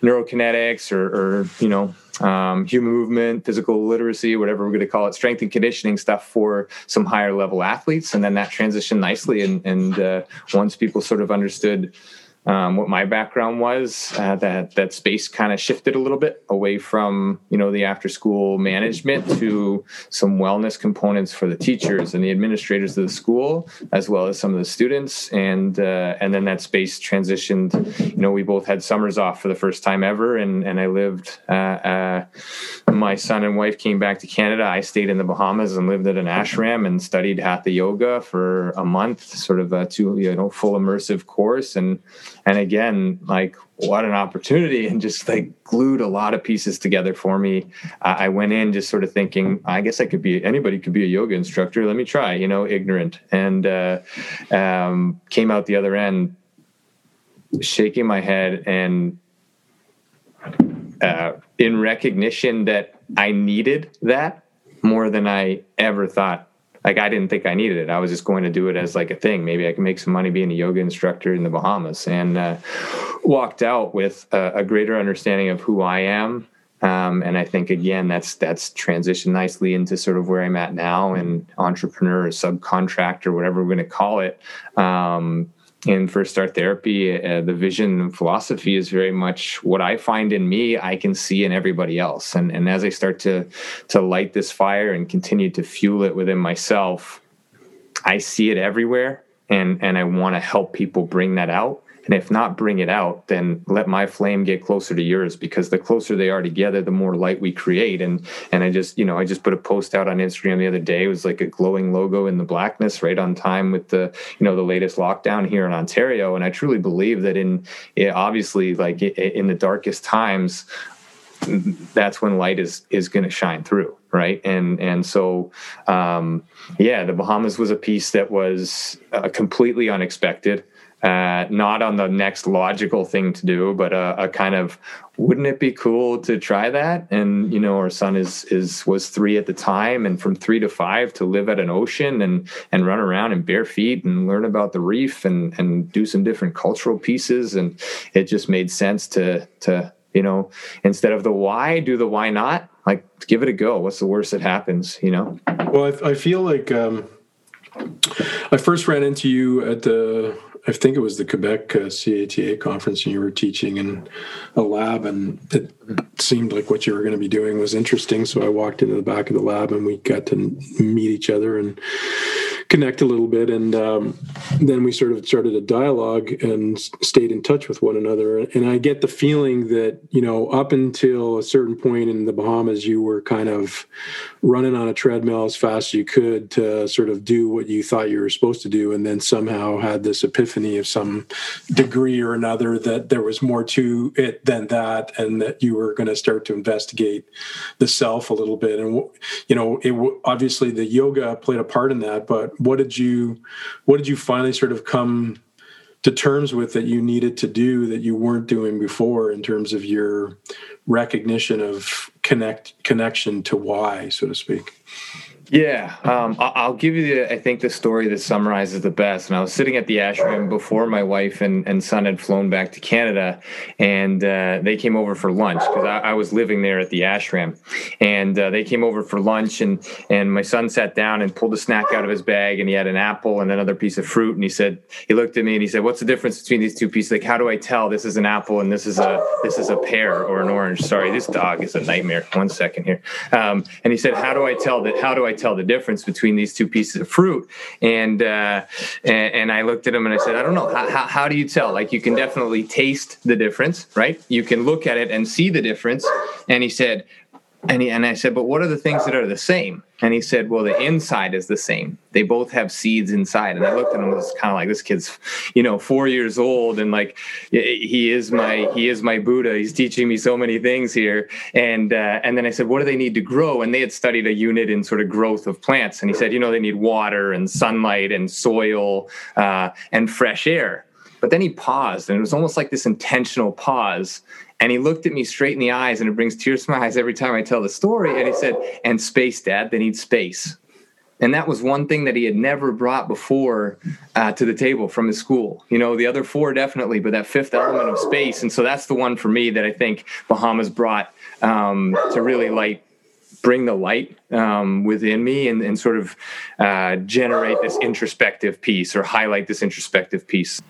Speaker 2: neurokinetics or, or you know um, human movement, physical literacy, whatever we're going to call it, strength and conditioning stuff for some higher level athletes, and then that transitioned nicely. And, and uh, once people sort of understood um, what my background was, uh, that that space kind of shifted a little bit away from you know the after school management to some wellness components for the teachers and the administrators of the school, as well as some of the students, and uh, and then that space transitioned. You know, we both had summers off for the first time ever, and and I lived. Uh, uh my son and wife came back to Canada. I stayed in the Bahamas and lived at an ashram and studied hatha yoga for a month, sort of a two you know full immersive course and and again like what an opportunity and just like glued a lot of pieces together for me. I went in just sort of thinking i guess i could be anybody could be a yoga instructor. Let me try you know ignorant. And uh, um, came out the other end shaking my head and uh, in recognition that i needed that more than i ever thought like I didn't think I needed it. I was just going to do it as like a thing. Maybe I can make some money being a yoga instructor in the Bahamas, and uh, walked out with a, a, greater understanding of who I am. Um, and I think again, that's that's transitioned nicely into sort of where I'm at now, and entrepreneur, or subcontractor, whatever we're going to call it. Um, in FIRSTAR Therapy, uh, the vision and philosophy is very much what I find in me, I can see in everybody else. And, and as I start to, to light this fire and continue to fuel it within myself, I see it everywhere. And, and I want to help people bring that out and if not bring it out then let my flame get closer to yours because the closer they are together the more light we create. And and i just you know i just put a post out on instagram the other day. It was like a glowing logo in the blackness right on time with the you know the latest lockdown here in ontario. And i truly believe that in obviously like in the darkest times that's when light is is going to shine through right? And and so um yeah the bahamas was a piece that was uh, completely unexpected uh, not on the next logical thing to do, but a, a, kind of wouldn't it be cool to try that? And you know, our son is is was three at the time, and from three to five to live at an ocean and and run around in bare feet and learn about the reef and and do some different cultural pieces, and it just made sense to to you know instead of the why, do the why not? Like give it a go. What's the worst that happens? You know.
Speaker 1: Well, I, I feel like. Um I first ran into you at the I think it was the Quebec uh, CATA conference, and you were teaching in a lab, and it seemed like what you were going to be doing was interesting. So I walked into the back of the lab, and we got to meet each other and connect a little bit and um, then we sort of started a dialogue and stayed in touch with one another and i get the feeling that you know up until a certain point in the bahamas you were kind of running on a treadmill as fast as you could to sort of do what you thought you were supposed to do and then somehow had this epiphany of some degree or another that there was more to it than that and that you were going to start to investigate the self a little bit. And you know it obviously the yoga played a part in that but what did you what did you finally sort of come to terms with that you needed to do that you weren't doing before in terms of your recognition of connect connection to why so to speak
Speaker 2: Yeah, um, I'll give you the. I think the story that summarizes the best. And I was sitting at the ashram before my wife and, and son had flown back to Canada, and uh, they came over for lunch because I, I, was living there at the ashram, and uh, they came over for lunch, and and my son sat down and pulled a snack out of his bag, and he had an apple and another piece of fruit, and he said he looked at me and he said, "What's the difference between these two pieces? Like, how do I tell this is an apple and this is a this is a pear or an orange?" Sorry, this dog is a nightmare. One second here, um, and he said, "How do I tell that? How do I tell the difference between these two pieces of fruit. And uh, and, and, I looked at him and I said, I don't know. How, how, how do you tell? Like you can definitely taste the difference, right? You can look at it and see the difference. And he said, and, he, and I said, but what are the things that are the same? And he said, well, the inside is the same. They both have seeds inside. And I looked at him and was kind of like, this kid's, you know, four years old. And like, he is my, he is my Buddha. He's teaching me so many things here. And, uh, and then I said, what do they need to grow? And they had studied a unit in sort of growth of plants. And he said, you know, they need water and sunlight and soil uh, and fresh air. But then he paused and it was almost like this intentional pause and he looked at me straight in the eyes, and it brings tears to my eyes every time I tell the story. And he said, And space, Dad, they need space. And that was one thing that he had never brought before uh, to the table from his school. You know, the other four definitely, but that fifth element of space. And so that's the one for me that I think Bahamas brought um, to really light bring the light um, within me and, and sort of uh, generate this introspective piece or highlight this introspective piece.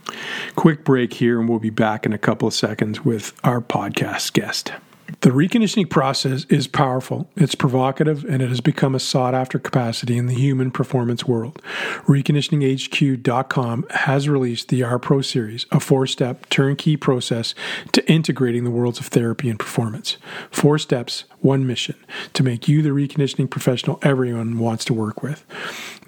Speaker 1: Quick break here, and we'll be back in a couple of seconds with our podcast guest. The reconditioning process is powerful, it's provocative, and it has become a sought after capacity in the human performance world. ReconditioningHQ.com has released the R Pro series, a four step turnkey process to integrating the worlds of therapy and performance. Four steps, one mission to make you the reconditioning professional everyone wants to work with.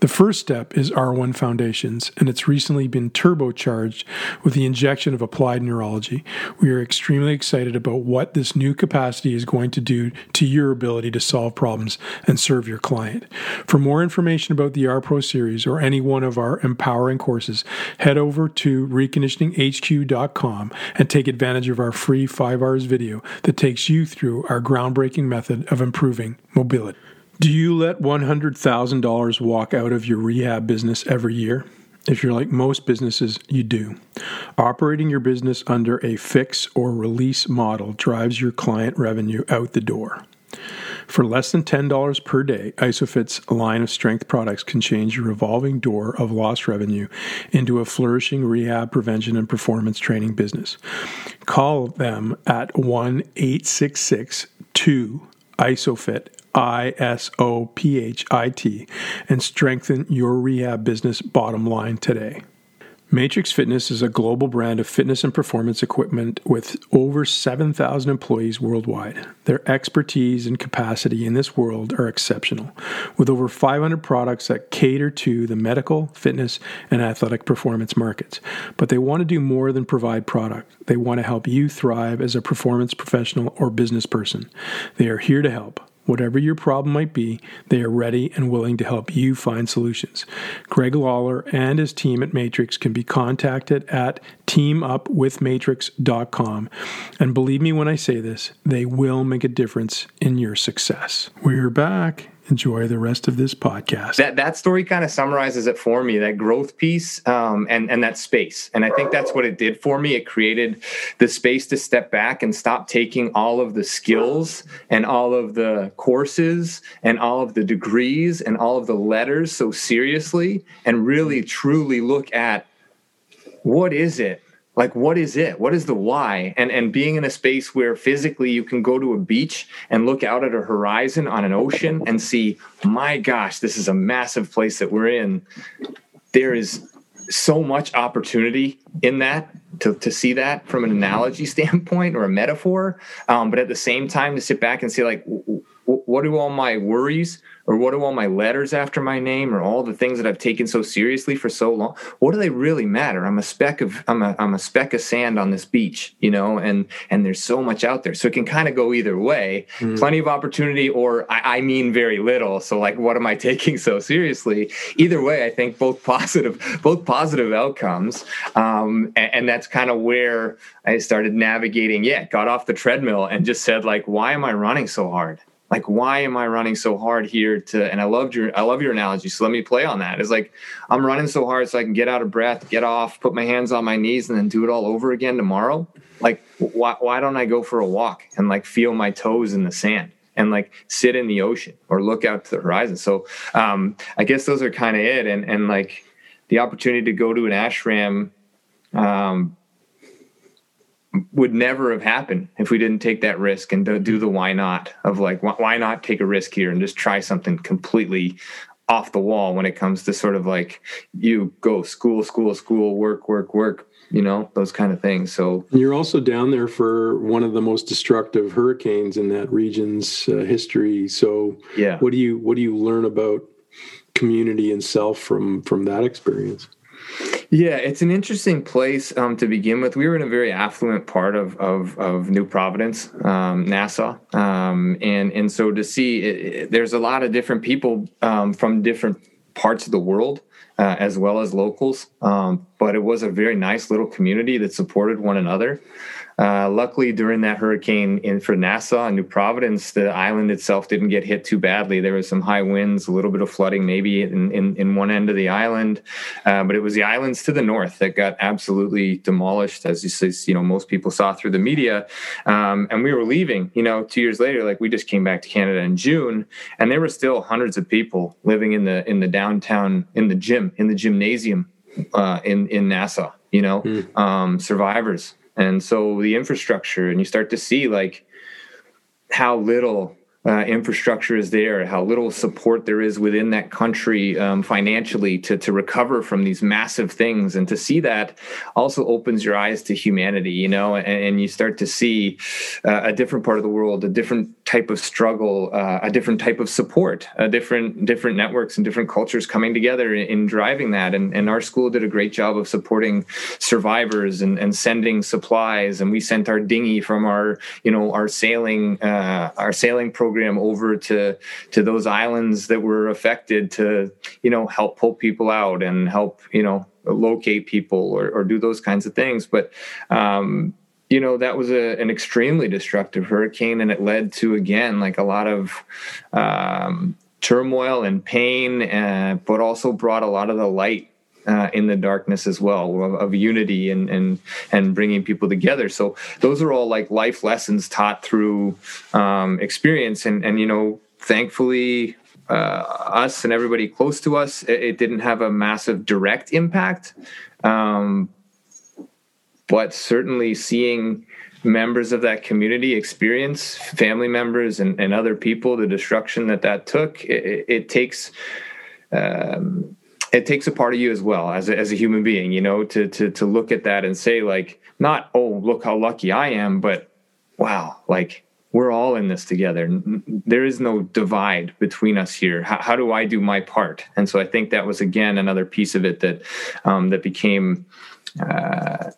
Speaker 1: The first step is R1 Foundations, and it's recently been turbocharged with the injection of applied neurology. We are extremely excited about what this new capacity is going to do to your ability to solve problems and serve your client. For more information about the R Pro series or any one of our empowering courses, head over to reconditioninghq.com and take advantage of our free 5 hours video that takes you through our groundbreaking method of improving mobility. Do you let $100,000 walk out of your rehab business every year? If you're like most businesses, you do. Operating your business under a fix or release model drives your client revenue out the door. For less than $10 per day, ISOPHIT's line of strength products can change your revolving door of lost revenue into a flourishing rehab prevention and performance training business. Call them at 1 866 2 ISOFIT I S O P H I T and strengthen your rehab business bottom line today. Matrix Fitness is a global brand of fitness and performance equipment with over 7,000 employees worldwide. Their expertise and capacity in this world are exceptional, with over 500 products that cater to the medical, fitness, and athletic performance markets. But they want to do more than provide product. They want to help you thrive as a performance professional or business person. They are here to help. Whatever your problem might be, they are ready and willing to help you find solutions. Greg Lawler and his team at Matrix can be contacted at teamupwithmatrix.com. And believe me when I say this, they will make a difference in your success. We're back enjoy the rest of this podcast.
Speaker 2: That that story kind of summarizes it for me. That growth piece um, and and that space, and I think that's what it did for me. It created the space to step back and stop taking all of the skills and all of the courses and all of the degrees and all of the letters so seriously, and really truly look at what is it like what is it? What is the why? And and being in a space where physically you can go to a beach and look out at a horizon on an ocean and see my gosh this is a massive place that we're in. There is so much opportunity in that to, to see that from an analogy standpoint or a metaphor um, but at the same time to sit back and say like what do all my worries or what do all my letters after my name or all the things that I've taken so seriously for so long what do they really matter? I'm a speck of I'm a I'm a speck of sand on this beach you know and and there's so much out there. So it can kind of go either way. Mm. plenty of opportunity or I, I mean very little. So like what am I taking so seriously? Either way I think both positive both positive outcomes um, and, and that's kind of where I started navigating yeah got off the treadmill and just said like why am I running so hard Like, why am I running so hard here to, and I loved your, I love your analogy. So let me play on that. It's like, I'm running so hard so I can get out of breath, get off, put my hands on my knees and then do it all over again tomorrow. Like, why, why don't I go for a walk and like feel my toes in the sand? and like sit in the ocean or look out to the horizon. So um, I guess those are kind of it. And and like the opportunity to go to an ashram um, would never have happened if we didn't take that risk and do the why not of like why not take a risk here and just try something completely off the wall when it comes to sort of like you go school school school work work work you know those kind of things. So
Speaker 3: you're also down there for one of the most destructive hurricanes in that region's uh, history. So
Speaker 2: yeah.
Speaker 3: what do you what do you learn about community and self from from that experience
Speaker 2: yeah, it's an interesting place um, to begin with. We were in a very affluent part of of, of New Providence, um, Nassau, um, and and so to see it, it, there's a lot of different people um, from different parts of the world. Uh, as well as locals, um, but it was a very nice little community that supported one another. Uh, luckily, during that hurricane in for Nassau and New Providence, the island itself didn't get hit too badly. There was some high winds, a little bit of flooding, maybe in in, in one end of the island, uh, but it was the islands to the north that got absolutely demolished, as you say, you know most people saw through the media. Um, and we were leaving, you know, two years later, like we just came back to Canada in June, and there were still hundreds of people living in the in the downtown in the gym in the gymnasium uh, in in Nassau. You know, mm. um, survivors and so the infrastructure and you start to see like how little uh, infrastructure is there, how little support there is within that country um, financially to, to recover from these massive things. And to see that also opens your eyes to humanity, you know, and, and you start to see uh, a different part of the world, a different type of struggle, uh, a different type of support, a different different networks and different cultures coming together in, in, driving that. And, and our school did a great job of supporting survivors and, and sending supplies. And we sent our dinghy from our, you know, our sailing, uh, our sailing program over to to those islands that were affected to you know help pull people out and help you know locate people or, or do those kinds of things but um, you know that was a, an extremely destructive hurricane and it led to again like a lot of um, turmoil and pain uh, but also brought a lot of the light uh, in the darkness as well of, of, unity and and and bringing people together. So those are all like life lessons taught through um, experience and and you know thankfully uh, us and everybody close to us it, it, didn't have a massive direct impact um, but certainly seeing members of that community experience family members and, and other people the destruction that that took it, it takes um, it takes a part of you as well as a, as a human being you know to to to look at that and say like not oh look how lucky i am but wow like we're all in this together. There is no divide between us here. How, how do i do my part? And so i think that was again another piece of it that um, that became uh,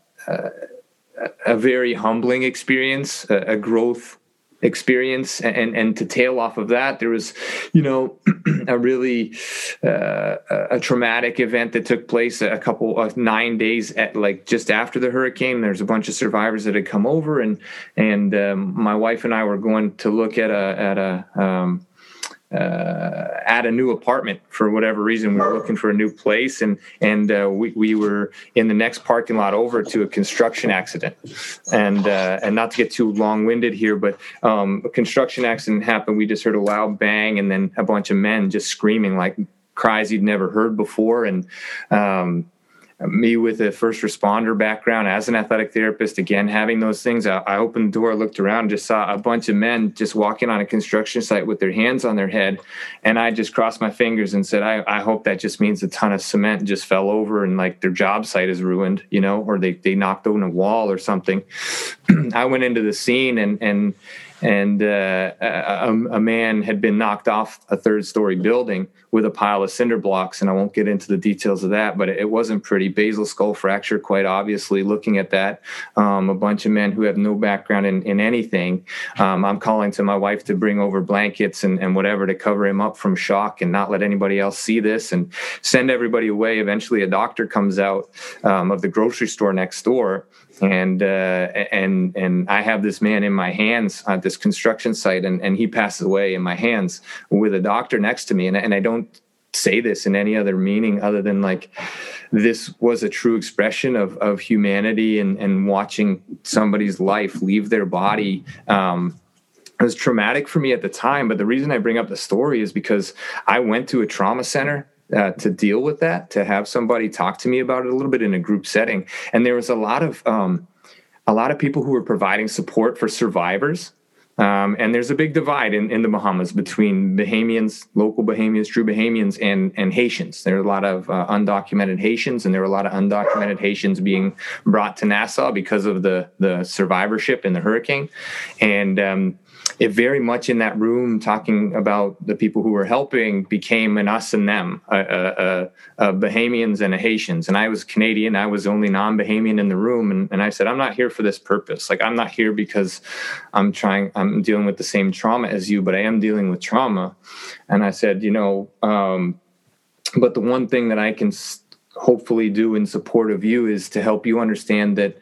Speaker 2: a very humbling experience a, a growth experience and and to tail off of that there was you know a really uh, a traumatic event that took place a couple of nine days at like just after the hurricane. There's a bunch of survivors that had come over and and um, my wife and I were going to look at a at a um, uh, at a new apartment for whatever reason. We were looking for a new place, and and uh, we we were in the next parking lot over to a construction accident. And uh, and not to get too long winded here, but um, a construction accident happened. We just heard a loud bang, and then a bunch of men just screaming like cries you'd never heard before, and um, me with a first responder background as an athletic therapist, again, having those things, I, I, opened the door, looked around, just saw a bunch of men just walking on a construction site with their hands on their head. And I just crossed my fingers and said, I, I hope that just means a ton of cement just fell over and like their job site is ruined, you know, or they, they knocked on a wall or something. I went into the scene and, and, and uh, a, a, man had been knocked off a third story building with a pile of cinder blocks and i won't get into the details of that but it wasn't pretty. Basal skull fracture quite obviously. Looking at that um, a bunch of men who have no background in, in anything um, i'm calling to my wife to bring over blankets and, and whatever to cover him up from shock and not let anybody else see this and send everybody away. Eventually a doctor comes out um, of the grocery store next door and uh, and and I have this man in my hands at this construction site, and and he passes away in my hands with a doctor next to me, and and I don't say this in any other meaning other than like this was a true expression of of humanity and and watching somebody's life leave their body. Um, it was traumatic for me at the time but the reason i bring up the story is because i went to a trauma center uh, to deal with that to have somebody talk to me about it a little bit in a group setting and there was a lot of um, a lot of people who were providing support for survivors um, and there's a big divide in, in the Bahamas between Bahamians, local Bahamians, true Bahamians, and, and Haitians. There are a lot of uh, undocumented Haitians, and there are a lot of undocumented Haitians being brought to Nassau because of the, the survivorship in the hurricane. And um, it very much in that room talking about the people who were helping became an us and them, Bahamians and Haitians. And I was Canadian. I was only non-Bahamian in the room. And, and I said, I'm not here for this purpose. Like I'm not here because I'm trying, I'm dealing with the same trauma as you, but I am dealing with trauma. And I said, you know, um, but the one thing that I can hopefully do in support of you is to help you understand that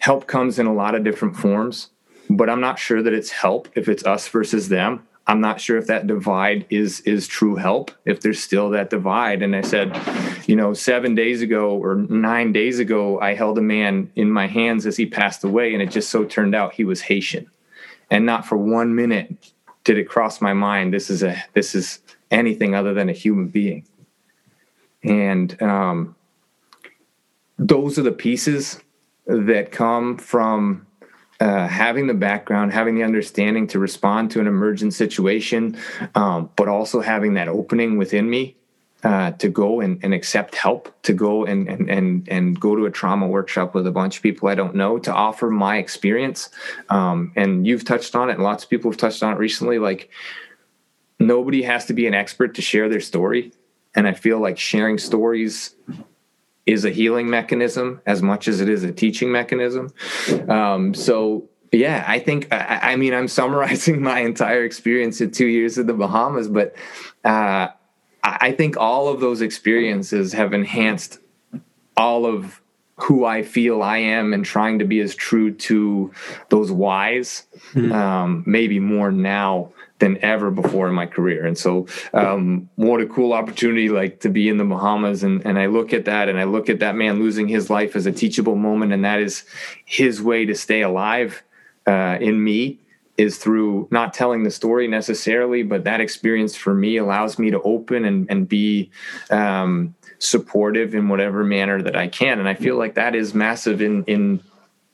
Speaker 2: help comes in a lot of different forms but I'm not sure that it's help if it's us versus them. I'm not sure if that divide is is true help if there's still that divide. And I said you know 7 days ago or 9 days ago I held a man in my hands as he passed away and it just so turned out he was Haitian. And not for 1 minute did it cross my mind this is a this is anything other than a human being. And um, those are the pieces that come from uh, having the background, having the understanding to respond to an emergent situation, um, but also having that opening within me uh, to go and, and, accept help, to go and, and and and go to a trauma workshop with a bunch of people I don't know, to offer my experience. Um, and you've touched on it, and lots of people have touched on it recently. Like nobody has to be an expert to share their story, and I feel like sharing stories is a healing mechanism as much as it is a teaching mechanism. Um, so yeah, I think I, I, mean I'm summarizing my entire experience in two years in the Bahamas, but uh, I think all of those experiences have enhanced all of who I feel I am and trying to be as true to those whys, mm-hmm. um, maybe more now than ever before in my career. And so, um, what a cool opportunity, like to be in the Bahamas. And, and I look at that and I look at that man losing his life as a teachable moment. And that is his way to stay alive uh, in me is through not telling the story necessarily, but that experience for me allows me to open and, and be, um, supportive in whatever manner that I can. And I feel like that is massive in, in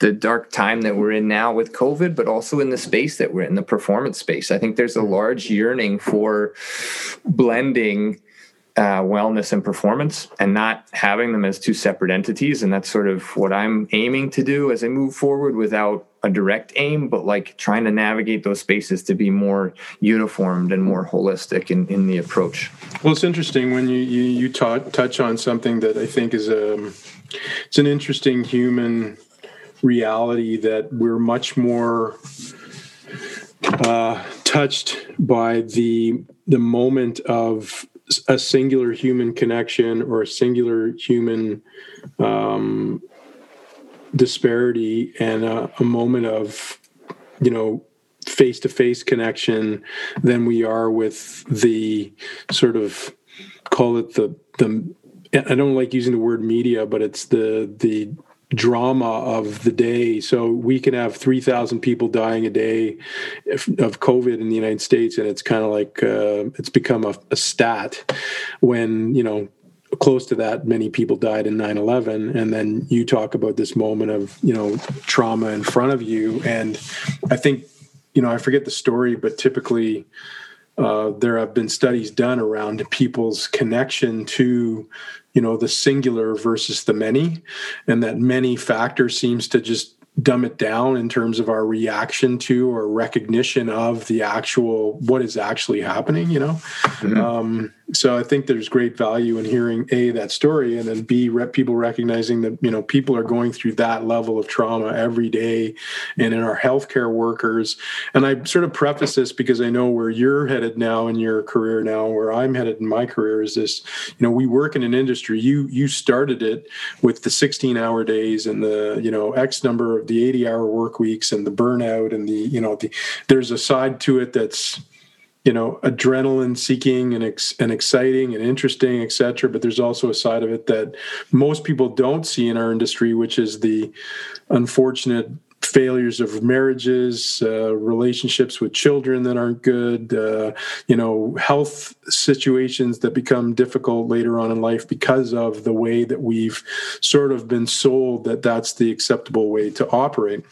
Speaker 2: the dark time that we're in now with COVID, but also in the space that we're in, the performance space. I think there's a large yearning for blending uh, wellness and performance and not having them as two separate entities. And that's sort of what I'm aiming to do as I move forward without a direct aim, but like trying to navigate those spaces to be more uniformed and more holistic in, in the approach.
Speaker 1: Well, it's interesting when you, you, you touch on something that I think is a, um, it's an interesting human reality that we're much more uh, touched by the the moment of a singular human connection or a singular human um, disparity and a, a moment of you know face to face connection than we are with the sort of call it the the I don't like using the word media, but it's the the drama of the day. So we can have 3,000 people dying a day of COVID in the United States, and it's kind of like uh, it's become a, a, stat when, you know, close to that many people died in 9-11 and then you talk about this moment of you know trauma in front of you and i think you know i forget the story but typically uh, there have been studies done around people's connection to you know the singular versus the many and that many factor seems to just dumb it down in terms of our reaction to or recognition of the actual what is actually happening you know mm-hmm. um, so I think there's great value in hearing a that story, and then b people recognizing that you know people are going through that level of trauma every day, and in our healthcare workers. And I sort of preface this because I know where you're headed now in your career now, where I'm headed in my career is this. You know, we work in an industry. You you started it with the 16 hour days and the you know X number of the 80 hour work weeks and the burnout and the you know the there's a side to it that's you know adrenaline seeking and, ex- and exciting and interesting etc but there's also a side of it that most people don't see in our industry which is the unfortunate failures of marriages, uh, relationships with children that aren't good, uh, you know, health situations that become difficult later on in life because of the way that we've sort of been sold that that's the acceptable way to operate.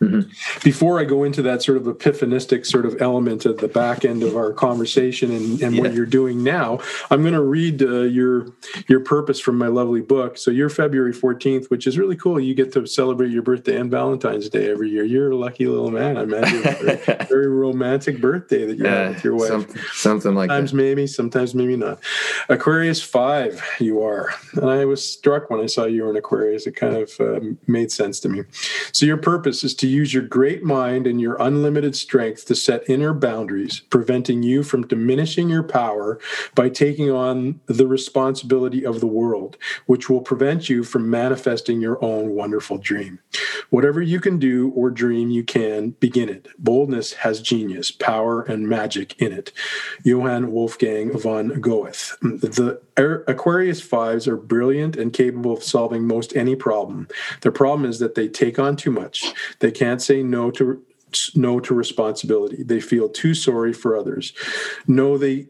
Speaker 1: Mm-hmm. Before I go into that sort of epiphanistic sort of element at the back end of our conversation and, and yeah. what you're doing now, I'm going to read uh, your your purpose from my lovely book. So you're February 14th, which is really cool. You get to celebrate your birthday and Valentine's Day every year. You're a lucky little man. I imagine very, very romantic birthday that you yeah, have with your wife.
Speaker 2: Something, something like
Speaker 1: sometimes
Speaker 2: that.
Speaker 1: maybe, sometimes maybe not. Aquarius five, you are, and I was struck when I saw you were an Aquarius. It kind of uh, made sense to me. So your purpose is to use your great mind and your unlimited strength to set inner boundaries, preventing you from diminishing your power by taking on the responsibility of the world, which will prevent you from manifesting your own wonderful dream. Whatever you can do or dream you can, begin it. Boldness has genius, power, and magic in it. Johann Wolfgang von Goethe. The Aquarius fives are brilliant and capable of solving most any problem. Their problem is that they take on too much. They can't say no to no to responsibility. They feel too sorry for others. No, they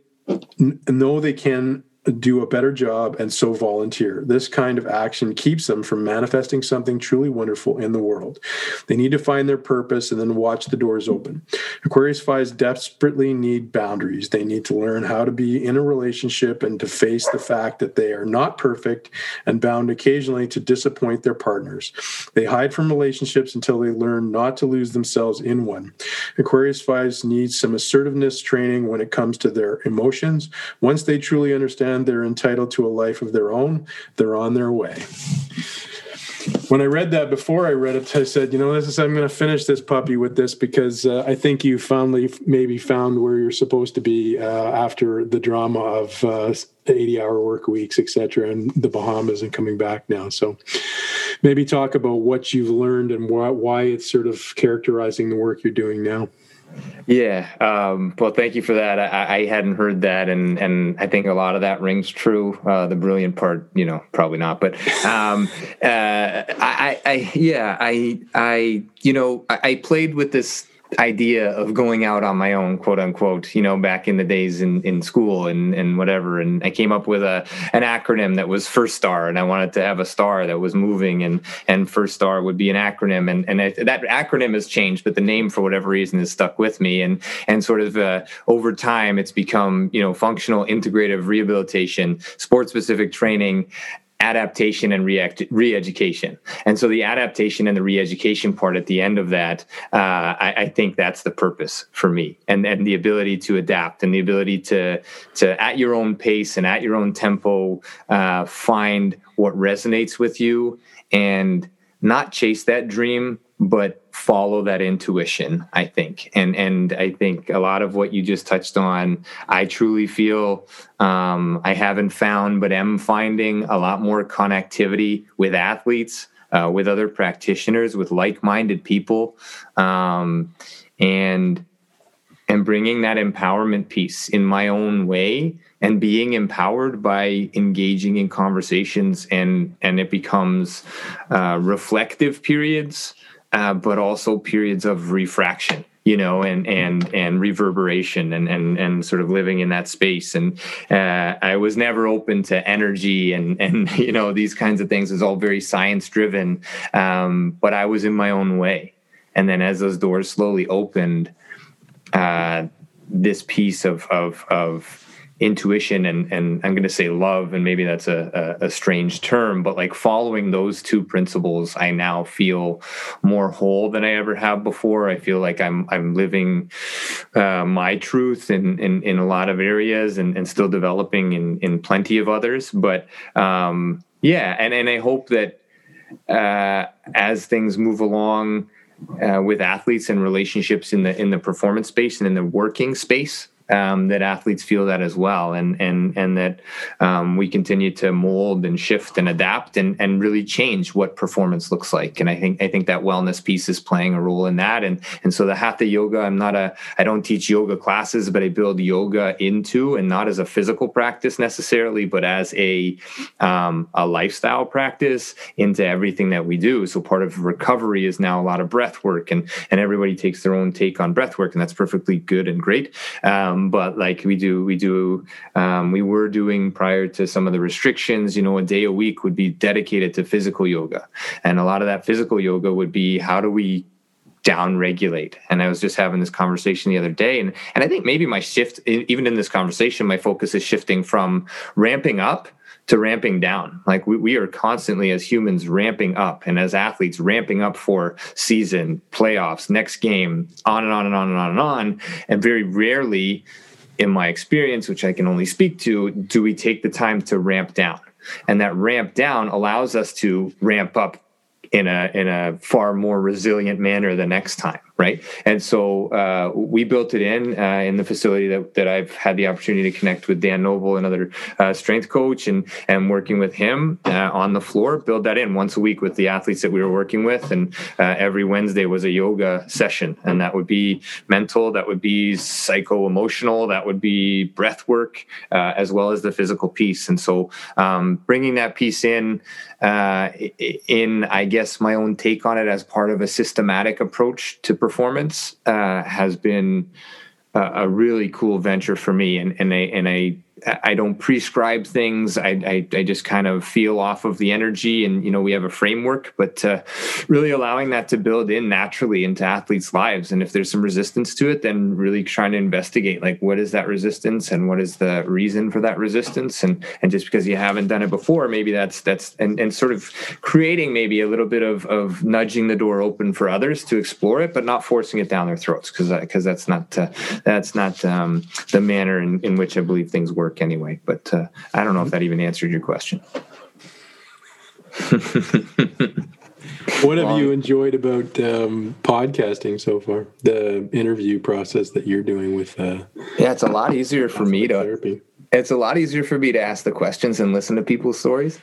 Speaker 1: know they can do a better job and so volunteer. This kind of action keeps them from manifesting something truly wonderful in the world. They need to find their purpose and then watch the doors open. Aquarius fives desperately need boundaries. They need to learn how to be in a relationship and to face the fact that they are not perfect and bound occasionally to disappoint their partners. They hide from relationships until they learn not to lose themselves in one. Aquarius fives need some assertiveness training when it comes to their emotions. Once they truly understand they're entitled to a life of their own, they're on their way. When I read that before I read it, I said, you know, this is I'm going to finish this puppy with this because uh, I think you finally maybe found where you're supposed to be uh, after the drama of uh, 80 hour work weeks, etc., and the Bahamas and coming back now. So maybe talk about what you've learned and why it's sort of characterizing the work you're doing now.
Speaker 2: Yeah. Um, well, thank you for that. I, I, hadn't heard that, and and I think a lot of that rings true. Uh, the brilliant part, you know, probably not. But um, uh, I, I, yeah, I, I, you know, I, I played with this idea of going out on my own, quote unquote, you know, back in the days in, in school and, and whatever. And I came up with a an acronym that was FIRSTAR, and I wanted to have a star that was moving, and and FIRSTAR would be an acronym, and and that acronym has changed, but the name for whatever reason has stuck with me, and and sort of uh, over time it's become you know functional integrative rehabilitation, sport specific training, adaptation and re education And so the adaptation and the re-education part at the end of that, uh, I, I, think that's the purpose for me, and and the ability to adapt and the ability to to at your own pace and at your own tempo uh, find what resonates with you and not chase that dream but follow that intuition i think. And and i think a lot of what you just touched on i truly feel um, i haven't found but am finding a lot more connectivity with athletes uh, with other practitioners with like-minded people um, and and bringing that empowerment piece in my own way and being empowered by engaging in conversations and and it becomes uh, reflective periods uh, but also periods of refraction you know and and and reverberation and and and sort of living in that space. And uh, i was never open to energy and and you know these kinds of things. Is all very science driven um, but i was in my own way. And then as those doors slowly opened uh, this piece of of of intuition and and I'm going to say love, and maybe that's a, a, a strange term, but like following those two principles, I now feel more whole than I ever have before. I feel like I'm I'm living uh, my truth in, in in a lot of areas, and and still developing in in plenty of others. But um, yeah, and and I hope that uh, as things move along uh, with athletes and relationships in the in the performance space and in the working space um, that athletes feel that as well, and and and that um, we continue to mold and shift and adapt and and really change what performance looks like. And I think I think that wellness piece is playing a role in that. And and so the hatha yoga, I'm not a I don't teach yoga classes, but I build yoga into and not as a physical practice necessarily, but as a um, a lifestyle practice into everything that we do. So part of recovery is now a lot of breath work, and and everybody takes their own take on breath work, and that's perfectly good and great. Um, um, but like we do, we do, um, we were doing prior to some of the restrictions, you know, a day a week would be dedicated to physical yoga. And a lot of that physical yoga would be how do we down regulate and i was just having this conversation the other day and and i think maybe my shift even in this conversation my focus is shifting from ramping up to ramping down. Like we, we are constantly as humans ramping up and as athletes ramping up for season, playoffs, next game, on and on and on and on and on. And very rarely, in my experience, which I can only speak to, do we take the time to ramp down. And that ramp down allows us to ramp up in a in a far more resilient manner the next time right? And so uh, we built it in uh, in the facility that, that I've had the opportunity to connect with Dan Noble, another uh, strength coach, and and working with him uh, on the floor. Build that in once a week with the athletes that we were working with, and uh, every Wednesday was a yoga session, and that would be mental, that would be psycho emotional, that would be breath work, uh, as well as the physical piece. And so um, bringing that piece in. in, I guess, my own take on it as part of a systematic approach to performance uh, has been a, a, really cool venture for me, and and a and a I don't prescribe things. I, I, I, just kind of feel off of the energy, and you know we have a framework, but uh, really allowing that to build in naturally into athletes' lives. And if there's some resistance to it, then really trying to investigate like what is that resistance and what is the reason for that resistance. And and just because you haven't done it before, maybe that's that's and, and sort of creating maybe a little bit of of nudging the door open for others to explore it, but not forcing it down their throats because because that's not uh, that's not um, the manner in, in which I believe things work work anyway. But uh, I don't know if that even answered your question.
Speaker 3: what have you enjoyed about um, podcasting so far? The interview process that you're doing with uh,
Speaker 2: yeah, it's a lot easier for me to therapy. It's a lot easier for me to ask the questions and listen to people's stories.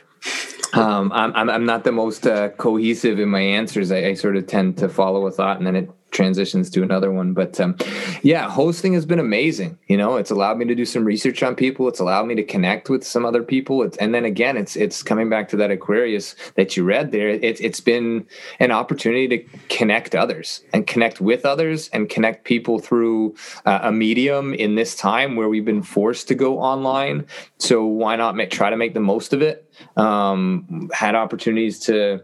Speaker 2: Um, I'm, I'm not the most uh, cohesive in my answers. I, I, sort of tend to follow a thought and then it transitions to another one. But um, yeah, hosting has been amazing. You know, it's allowed me to do some research on people. It's allowed me to connect with some other people. It's, and then again, it's it's coming back to that Aquarius that you read there. It, it's been an opportunity to connect others and connect with others and connect people through uh, a medium in this time where we've been forced to go online. So why not make, try to make the most of it? Um, had opportunities to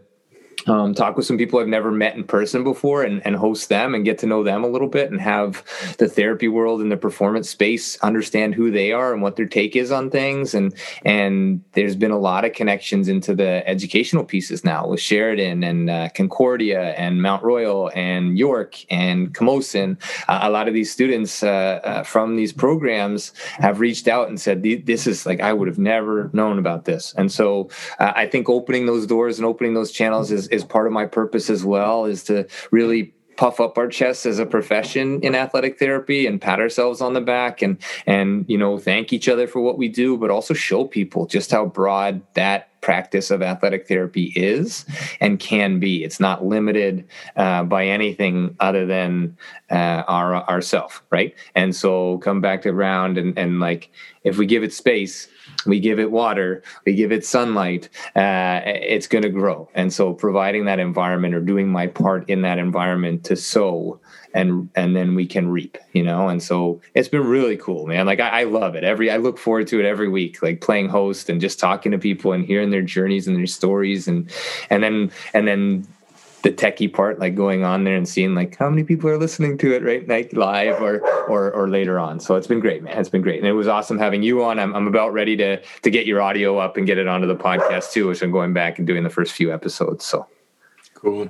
Speaker 2: um, talk with some people I've never met in person before and, and host them and get to know them a little bit and have the therapy world and the performance space understand who they are and what their take is on things. And and there's been a lot of connections into the educational pieces now with Sheridan and uh, Concordia and Mount Royal and York and Camosun. Uh, a lot of these students uh, uh from these programs have reached out and said, this is like, I would have never known about this. And so uh, I think opening those doors and opening those channels is is part of my purpose as well is to really puff up our chests as a profession in athletic therapy and pat ourselves on the back and and you know thank each other for what we do but also show people just how broad that practice of athletic therapy is and can be it's not limited uh, by anything other than uh, our ourself right and so come back to round and and like if we give it space we give it water, we give it sunlight, uh, it's going to grow. And so, providing that environment or doing my part in that environment to sow, and and then we can reap, you know. And so, it's been really cool, man. Like I, I love it. Every I look forward to it every week, like playing host and just talking to people and hearing their journeys and their stories, and and then and then the techie part, like going on there and seeing like how many people are listening to it right like live or or or later on. So it's been great, man. It's been great, and it was awesome having you on. I'm I'm about ready to to get your audio up and get it onto the podcast too, which I'm going back and doing the first few episodes. So
Speaker 3: cool.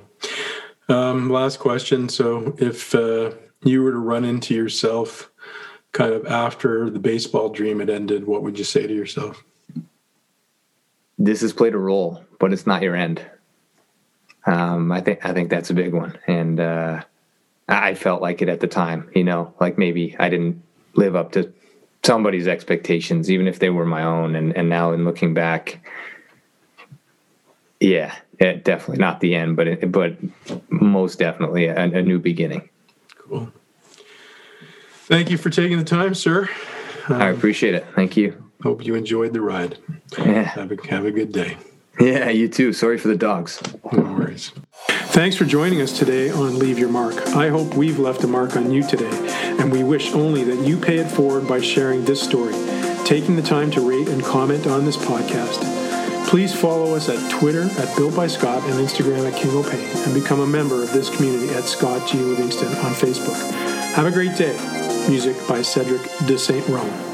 Speaker 3: Um, last question. So if uh, you were to run into yourself kind of after the baseball dream had ended, what would you say to yourself?
Speaker 2: This has played a role, but it's not your end. Um, I think I think that's a big one, and uh, I felt like it at the time. You know, like maybe I didn't live up to somebody's expectations, even if they were my own. And and now in looking back, yeah, it, definitely not the end, but it, but most definitely a, a new beginning.
Speaker 3: Cool. Thank you for taking the time, sir.
Speaker 2: Um, I appreciate it. Thank you.
Speaker 3: Hope you enjoyed the ride.
Speaker 2: Yeah.
Speaker 3: Have a, have a good day.
Speaker 2: Yeah, you too. Sorry for the dogs.
Speaker 3: No worries.
Speaker 1: Thanks for joining us today on Leave Your Mark. I hope we've left a mark on you today, and we wish only that you pay it forward by sharing this story, taking the time to rate and comment on this podcast. Please follow us at Twitter at Built by Scott and Instagram at King O'Pain, and become a member of this community at Scott G. Livingston on Facebook. Have a great day. Music by Cedric de Saint Rome.